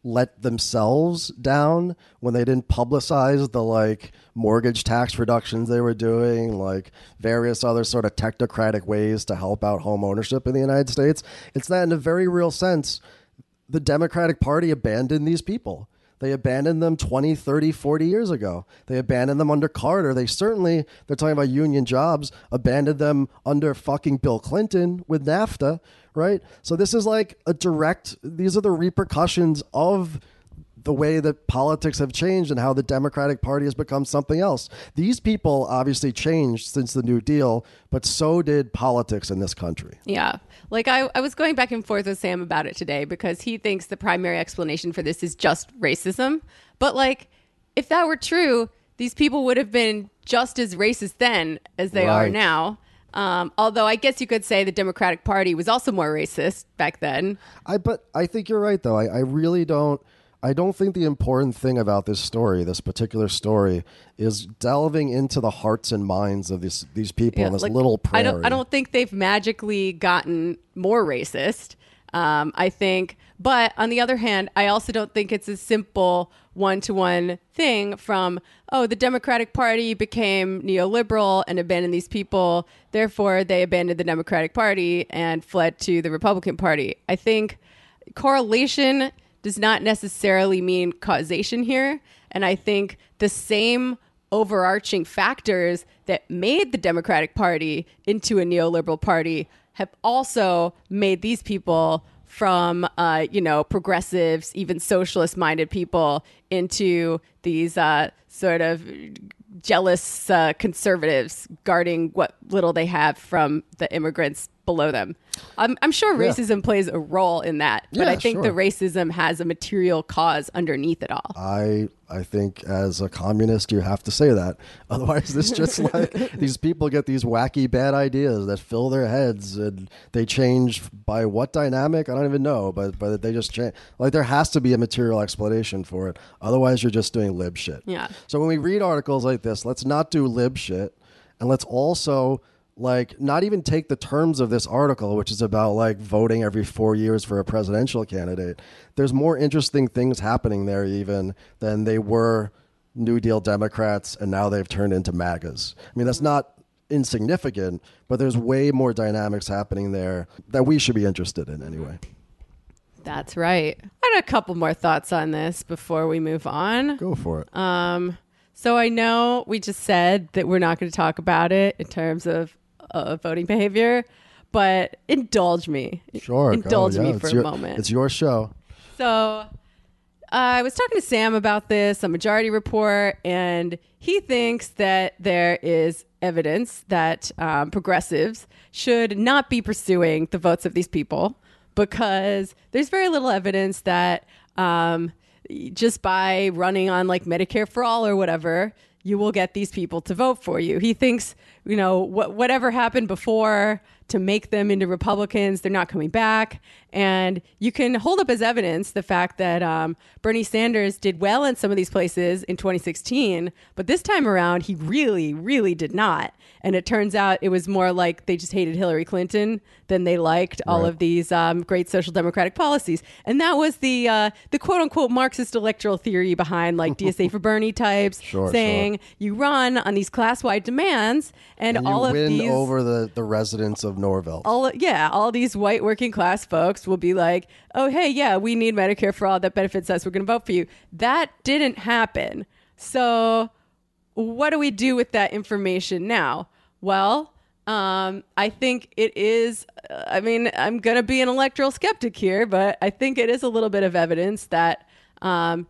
let themselves down when they didn't publicize the like mortgage tax reductions they were doing, like various other sort of technocratic ways to help out home ownership in the United States. It's that in a very real sense, the Democratic Party abandoned these people. They abandoned them 20, 30, 40 years ago. They abandoned them under Carter. They certainly, they're talking about union jobs, abandoned them under fucking Bill Clinton with NAFTA, right? So this is like a direct, these are the repercussions of the way that politics have changed and how the Democratic Party has become something else. These people obviously changed since the New Deal, but so did politics in this country. Yeah. Like I, I was going back and forth with Sam about it today because he thinks the primary explanation for this is just racism. But like, if that were true, these people would have been just as racist then as they are now. Um, although I guess you could say the Democratic Party was also more racist back then. I but I think you're right though. I, I really don't I don't think the important thing about this story, this particular story, is delving into the hearts and minds of these these people in this like, little prairie. I don't I don't think they've magically gotten more racist. Um, I think, but on the other hand, I also don't think it's a simple one to one thing from oh the Democratic Party became neoliberal and abandoned these people, therefore they abandoned the Democratic Party and fled to the Republican Party. I think correlation does not necessarily mean causation here, and I think the same overarching factors that made the Democratic Party into a neoliberal party have also made these people from uh, you know progressives, even socialist minded people into these uh, sort of jealous uh, conservatives guarding what little they have from the immigrants below them. I'm, I'm sure Yeah. racism plays a role in that, but Yeah, I think the racism has a material cause underneath it all. I I think as a communist you have to say that. Otherwise this just like these people get these wacky bad ideas that fill their heads and they change by what dynamic? I don't even know, but but they just change. Like there has to be a material explanation for it. Otherwise you're just doing lib shit. Yeah. So when we read articles like this, let's not do lib shit and let's also like not even take the terms of this article which is about like voting every 4 years for a presidential candidate. There's more interesting things happening there even than they were New Deal Democrats and now they've turned into MAGAs. I mean that's not insignificant, but there's way more dynamics happening there that we should be interested in anyway. That's right. I had a couple more thoughts on this before we move on. Go for it. Um, so I know we just said that we're not going to talk about it in terms of uh, voting behavior, but indulge me. sure. Indulge Yeah, me it's for your- a moment. It's your show. So uh, I was talking to Sam about this, a majority report, and he thinks that there is evidence that um, progressives should not be pursuing the votes of these people because there's very little evidence that um, just by running on like Medicare for all or whatever, you will get these people to vote for you. He thinks, you know, what whatever happened before to make them into Republicans, they're not coming back. And you can hold up as evidence the fact that um, Bernie Sanders did well in some of these places in 2016, but this time around, he really, really did not. And it turns out it was more like they just hated Hillary Clinton than they liked all Right. of these um, great social democratic policies. And that was the uh, the quote unquote Marxist electoral theory behind like DSA for Bernie types, Sure, saying you run on these class wide demands, and, And all of win these over the, the residents of Norvelt. all yeah, all these white working class folks will be like, "Oh, hey, yeah, we need Medicare for all that benefits us. We're going to vote for you." That didn't happen. So, what do we do with that information now? Well, um, I think it is. I mean, I'm going to be an electoral skeptic here, but I think it is a little bit of evidence that. Um,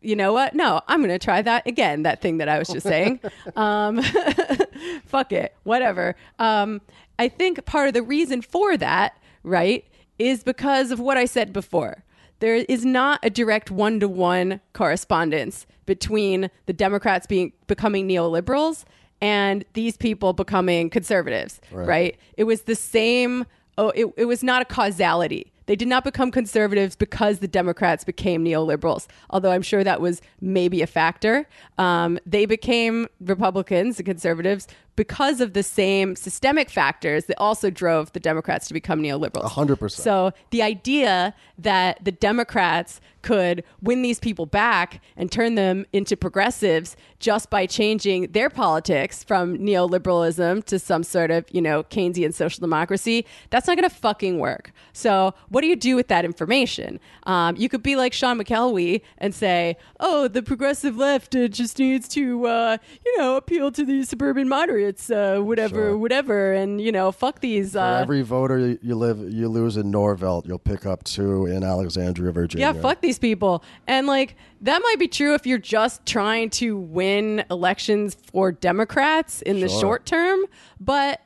you know what? No, I'm going to try that again. That thing that I was just saying. um, fuck it, whatever. Um, I think part of the reason for that, right, is because of what I said before. There is not a direct one to one correspondence between the Democrats being becoming neoliberals and these people becoming conservatives, Right. right? It was the same. Oh, it, it was not a causality. They did not become conservatives because the Democrats became neoliberals, although I'm sure that was maybe a factor. Um, they became Republicans and conservatives because of the same systemic factors that also drove the Democrats to become neoliberals. Hundred percent. So the idea that the Democrats could win these people back and turn them into progressives just by changing their politics from neoliberalism to some sort of, you know, Keynesian social democracy, that's not going to fucking work. So what do you do with that information? Um, you could be like Sean McElwee and say, oh, the progressive left uh, just needs to, uh, you know, appeal to the suburban moderates, uh, whatever, Sure. whatever, and, you know, fuck these. For Uh, every voter you- you live you lose in Norvelt, you'll pick up two in Alexandria, Virginia. Yeah, fuck these people. And like that might be true if you're just trying to win elections for Democrats in the short term, but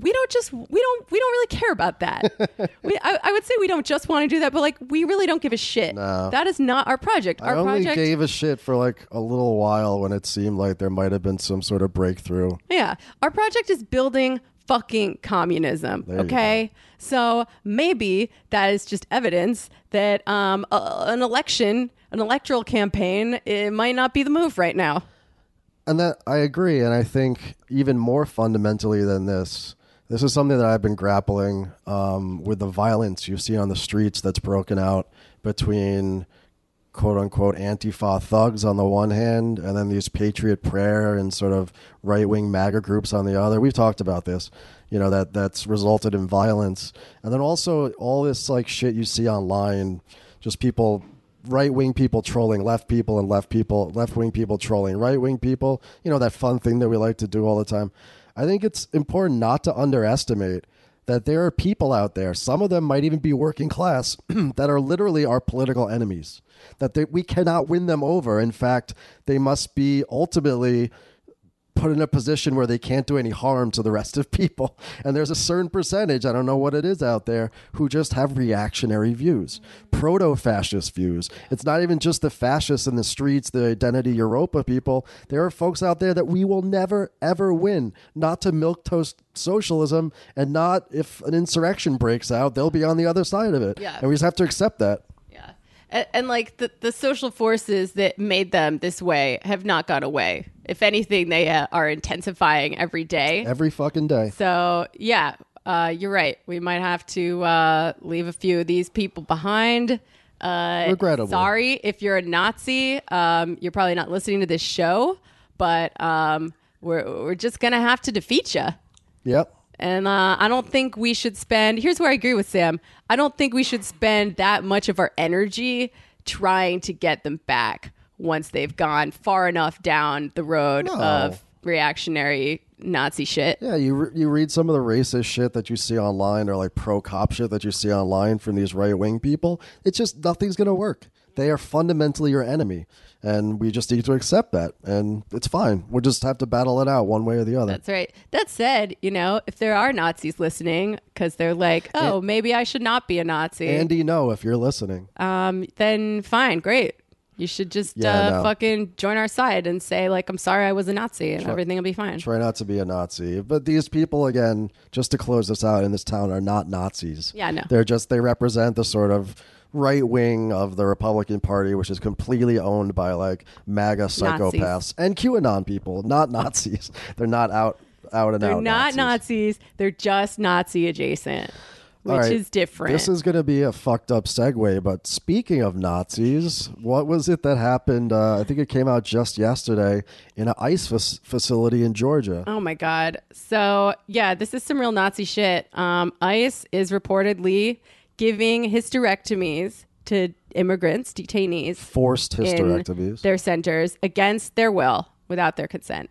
we don't just we don't we don't really care about that. we, I, I would say we don't just want to do that, but like we really don't give a shit. No. That is not our project. I Our only project gave a shit for like a little while when it seemed like there might have been some sort of breakthrough. Yeah. Our project is building fucking communism. you okay. So maybe that is just evidence that um, a, an election, an electoral campaign, it might not be the move right now. And that I agree, and I think even more fundamentally than this, this is something that I've been grappling um, with the violence you see on the streets that's broken out between quote unquote antifa thugs on the one hand, and then these patriot prayer and sort of right wing MAGA groups on the other. We've talked about this, you know, that that's resulted in violence, and then also all this like shit you see online, just people right wing people trolling left people and left people left wing people trolling right wing people you know that fun thing that we like to do all the time i think it's important not to underestimate that there are people out there some of them might even be working class that are literally our political enemies that they, we cannot win them over. In fact they must be ultimately put in a position where they can't do any harm to the rest of people. And there's a certain percentage, I don't know what it is out there, who just have reactionary views, proto fascist views. It's not even just the fascists in the streets, the Identity Evropa people. There are folks out there that we will never, ever win, not to milquetoast socialism, and not if an insurrection breaks out, they'll be on the other side of it. Yeah. And we just have to accept that. Yeah. And, and like the, the social forces that made them this way have not gone away. If anything, they uh, are intensifying every day. Every fucking day. So yeah, uh, you're right. We might have to uh, leave a few of these people behind. Uh, Regrettably. Sorry if you're a Nazi. Um, you're probably not listening to this show, but um, we're we're just gonna have to defeat you. Yep. And uh, I don't think we should spend. Here's where I agree with Sam. I don't think we should spend that much of our energy trying to get them back once they've gone far enough down the road No. of reactionary Nazi shit. Yeah, you re- you read some of the racist shit that you see online, or like pro cop shit that you see online from these right wing people. It's just nothing's gonna work. They are fundamentally your enemy, and we just need to accept that, and it's fine. We'll just have to battle it out one way or the other. That's right. That said, you know, if there are Nazis listening because they're like, oh, maybe I should not be a Nazi, Andy, no, if you're listening, um, then fine, great. You should just Yeah, uh, no. fucking join our side and say, like, I'm sorry I was a Nazi and everything will be fine. try not to be a Nazi. But these people, again, just to close this out in this town, are not Nazis. Yeah, no. They're just they represent the sort of right wing of the Republican Party, which is completely owned by like MAGA psychopaths and QAnon people, not Nazis. They're not out out and They're out. not Nazis. Nazis. They're just Nazi adjacent, which right. is different. This is going to be a fucked up segue, but speaking of Nazis, what was it that happened? Uh, I think it came out just yesterday in an ICE fac- facility in Georgia. Oh my god. So yeah, this is some real Nazi shit. Um, ICE is reportedly giving hysterectomies to immigrants, detainees, Forced in hysterectomies, their centers against their will, without their consent.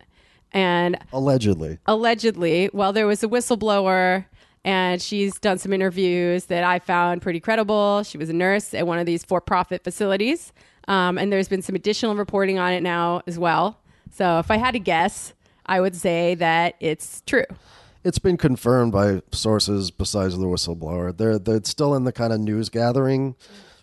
And allegedly. allegedly, well, there was a whistleblower, and she's done some interviews that I found pretty credible. She was a nurse at one of these for-profit facilities, um, and there's been some additional reporting on it now as well. So, if I had to guess, I would say that it's true. It's been confirmed by sources besides the whistleblower. They're, they're still in the kind of news gathering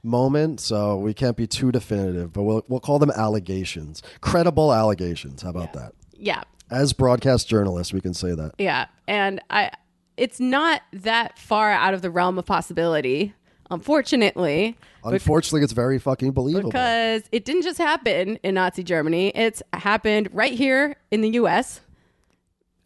moment, so we can't be too definitive, but we'll, we'll call them allegations. Credible allegations. How about that? Yeah, As broadcast journalists, we can say that. yeah, and I, it's not that far out of the realm of possibility, unfortunately. Unfortunately, it's very fucking believable. because it didn't just happen in Nazi Germany. It's happened right here in the U.S.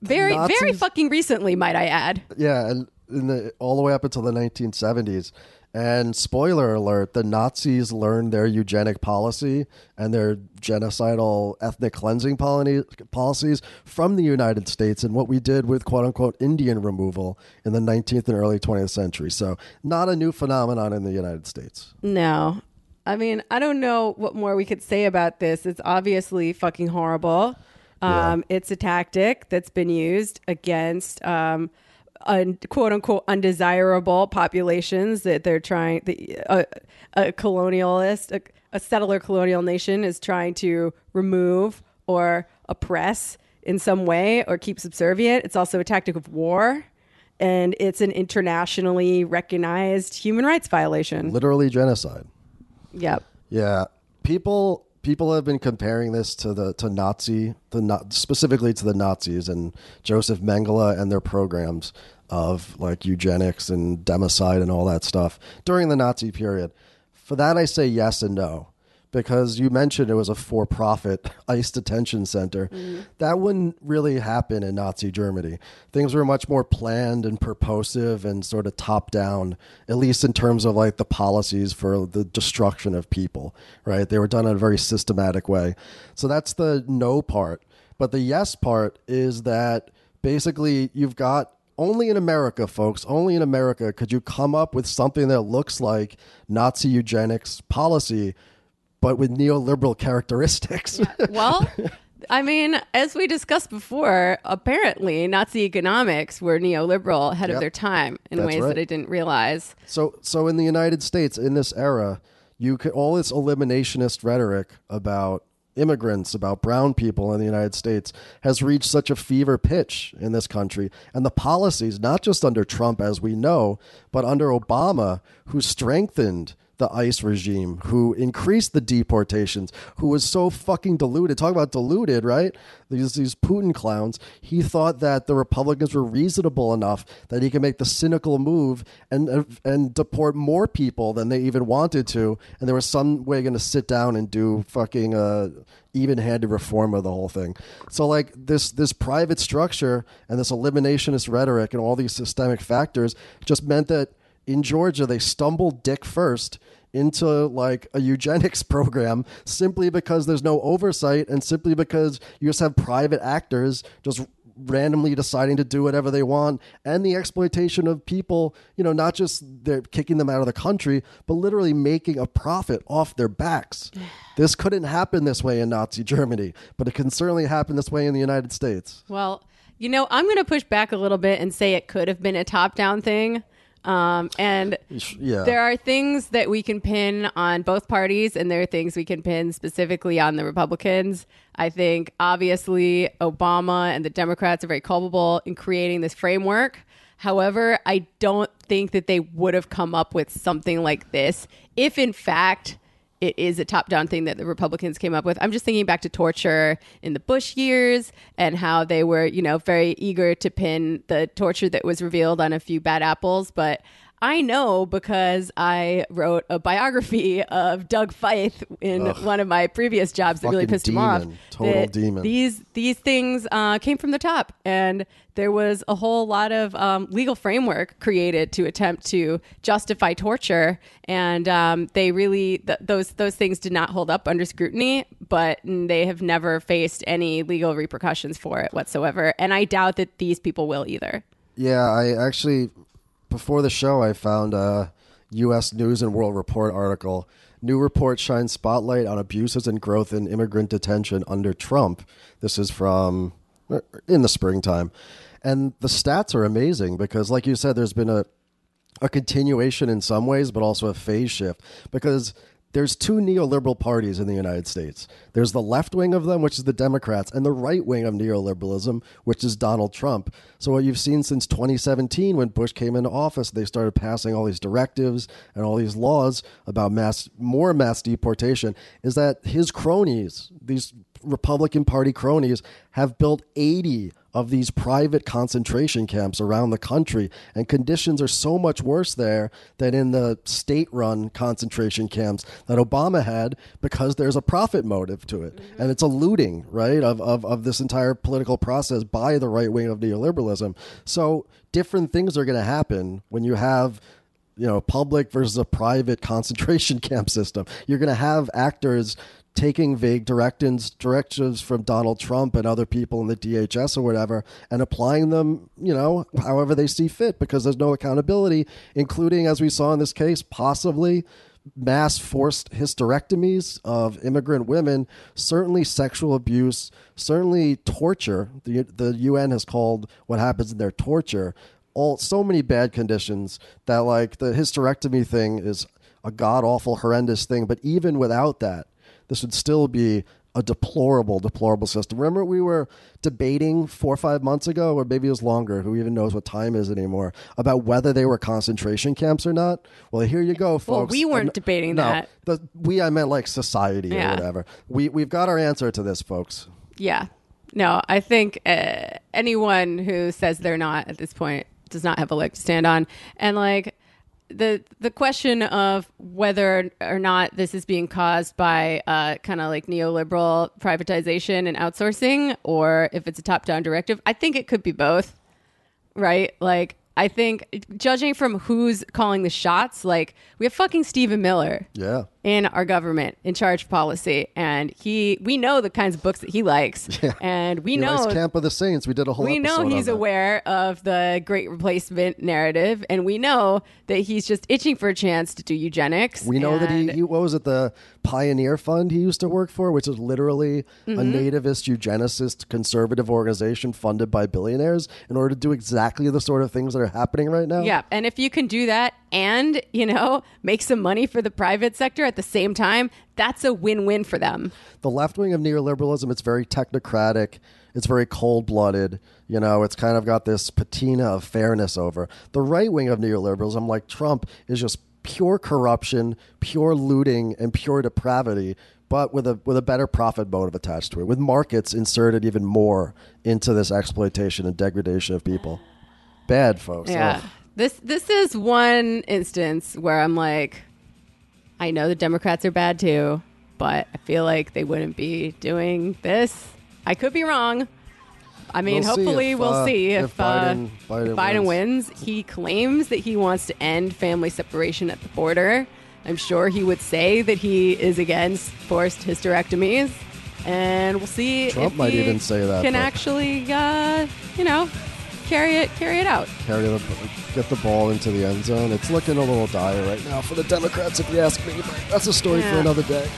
very very fucking recently, might I add. Yeah, and in the, all the way up until the 1970s. And spoiler alert: the Nazis learned their eugenic policy and their genocidal ethnic cleansing policies from the United States and what we did with "quote unquote" Indian removal in the 19th and early 20th century. So, not a new phenomenon in the United States. No. I mean, I don't know what more we could say about this. It's obviously fucking horrible. Um, It's a tactic that's been used against um, un, quote unquote undesirable populations that they're trying, the, uh, a colonialist, a, a settler colonial nation is trying to remove or oppress in some way or keep subservient. It's also a tactic of war. And it's an internationally recognized human rights violation. Literally genocide. Yep. Yeah, people people have been comparing this to the to Nazi, the specifically to the Nazis and Joseph Mengele and their programs of like eugenics and democide and all that stuff during the Nazi period. For that, I say yes and no. Because you mentioned it was a for profit ICE detention center. Mm-hmm. That wouldn't really happen in Nazi Germany. Things were much more planned and purposive and sort of top down, at least in terms of like the policies for the destruction of people, right? They were done in a very systematic way. So that's the no part. But the yes part is that basically you've got only in America, folks, only in America could you come up with something that looks like Nazi eugenics policy, but with neoliberal characteristics. Well, I mean, as we discussed before, apparently Nazi economics were neoliberal ahead Yep. of their time in That's ways right. that I didn't realize. So, so in the United States, in this era, you could all this eliminationist rhetoric about immigrants, about brown people in the United States, has reached such a fever pitch in this country, and the policies, not just under Trump, as we know, but under Obama, who strengthened the ICE regime, who increased the deportations, who was so fucking deluded. Talk about deluded, right? These these Putin clowns. He thought that the Republicans were reasonable enough that he could make the cynical move and and deport more people than they even wanted to, and there was some way going to sit down and do fucking uh, even-handed reform of the whole thing. So like this this private structure and this eliminationist rhetoric and all these systemic factors just meant that in Georgia, they stumbled dick first into like a eugenics program simply because there's no oversight and simply because you just have private actors just randomly deciding to do whatever they want and the exploitation of people you know not just they're kicking them out of the country but literally making a profit off their backs this couldn't happen this way in nazi germany but it can certainly happen this way in the united states Well, you know, I'm going to push back a little bit and say it could have been a top down thing. Um, and yeah there are things that we can pin on both parties, and there are things we can pin specifically on the Republicans. I think obviously Obama and the Democrats are very culpable in creating this framework. However, I don't think that they would have come up with something like this if, in fact, it is a top down thing that the Republicans came up with. I'm just thinking back to torture in the Bush years and how they were, you know, very eager to pin the torture that was revealed on a few bad apples. But I know because I wrote a biography of Doug Feith in one of my previous jobs that really pissed him off. Total that demon. These these things uh, came from the top, and there was a whole lot of um, legal framework created to attempt to justify torture, and um, they really th- those those things did not hold up under scrutiny, but they have never faced any legal repercussions for it whatsoever, and I doubt that these people will either. Yeah, I actually before the show I found a U.S. News and World Report article. New report shines spotlight on abuses and growth in immigrant detention under Trump. This is from uh, in the springtime, and the stats are amazing because, like you said, there's been a a continuation in some ways, but also a phase shift because there's two neoliberal parties in the United States. There's the left wing of them, which is the Democrats, and the right wing of neoliberalism, which is Donald Trump. So what you've seen since 2017, when Bush came into office, they started passing all these directives and all these laws about mass, more mass deportation, is that his cronies, these Republican Party cronies have built 80 of these private concentration camps around the country, and conditions are so much worse there than in the state run concentration camps that Obama had because there's a profit motive to it. Mm-hmm. And it's a looting, right, of, of, of this entire political process by the right wing of neoliberalism. So different things are going to happen when you have you know public versus a private concentration camp system you're going to have actors taking vague directions directives from Donald Trump and other people in the DHS or whatever and applying them, you know, however they see fit because there's no accountability, including as we saw in this case, possibly mass forced hysterectomies of immigrant women, certainly sexual abuse, certainly torture. The the UN has called what happens in there torture. All so many bad conditions that like the hysterectomy thing is a god awful horrendous thing, but even without that, this would still be a deplorable, deplorable system. Remember, we were debating four or five months ago, or maybe it was longer, who even knows what time is anymore, about whether they were concentration camps or not. Well, here you go, folks. Well, we weren't debating no, that. The, we, I meant like society Yeah. or whatever. We, we've got our answer to this, folks. Yeah. No, I think uh, anyone who says they're not at this point does not have a leg to stand on. And like the the question of whether or not this is being caused by uh, kind of like neoliberal privatization and outsourcing, or if it's a top down directive, I think it could be both. Right? Like I think judging from who's calling the shots, like we have fucking Stephen Miller Yeah. In our government in charge of policy and he we know the kinds of books that he likes and we He know Camp of the Saints. We did a whole we know he's aware of the great replacement narrative and we know that he's just itching for a chance to do eugenics We know that he, he, what was it, the Pioneer Fund he used to work for, which is literally Mm-hmm. a nativist eugenicist conservative organization funded by billionaires in order to do exactly the sort of things that are happening right now. yeah and if you can do that and you know make some money for the private sector at the same time that's a win-win for them The left wing of neoliberalism, it's very technocratic. It's very cold blooded. You know, it's kind of got this patina of fairness over. The right wing of neoliberalism, like Trump, is just pure corruption, pure looting, and pure depravity, but with a with a better profit motive attached to it, with markets inserted even more into this exploitation and degradation of people. Bad folks. Yeah. Ugh. This this is one instance where I'm like, I know the Democrats are bad too, but I feel like they wouldn't be doing this. I could be wrong. I mean, We'll see hopefully if, we'll uh, see if, if Biden- uh, Biden if Biden wins. He claims that he wants to end family separation at the border. I'm sure he would say that he is against forced hysterectomies, and we'll see Trump if might he even say that, can but- actually, uh, you know, carry it carry it out. Carry the get the ball into the end zone. It's looking a little dire right now for the Democrats, if you ask me. But that's a story for another day.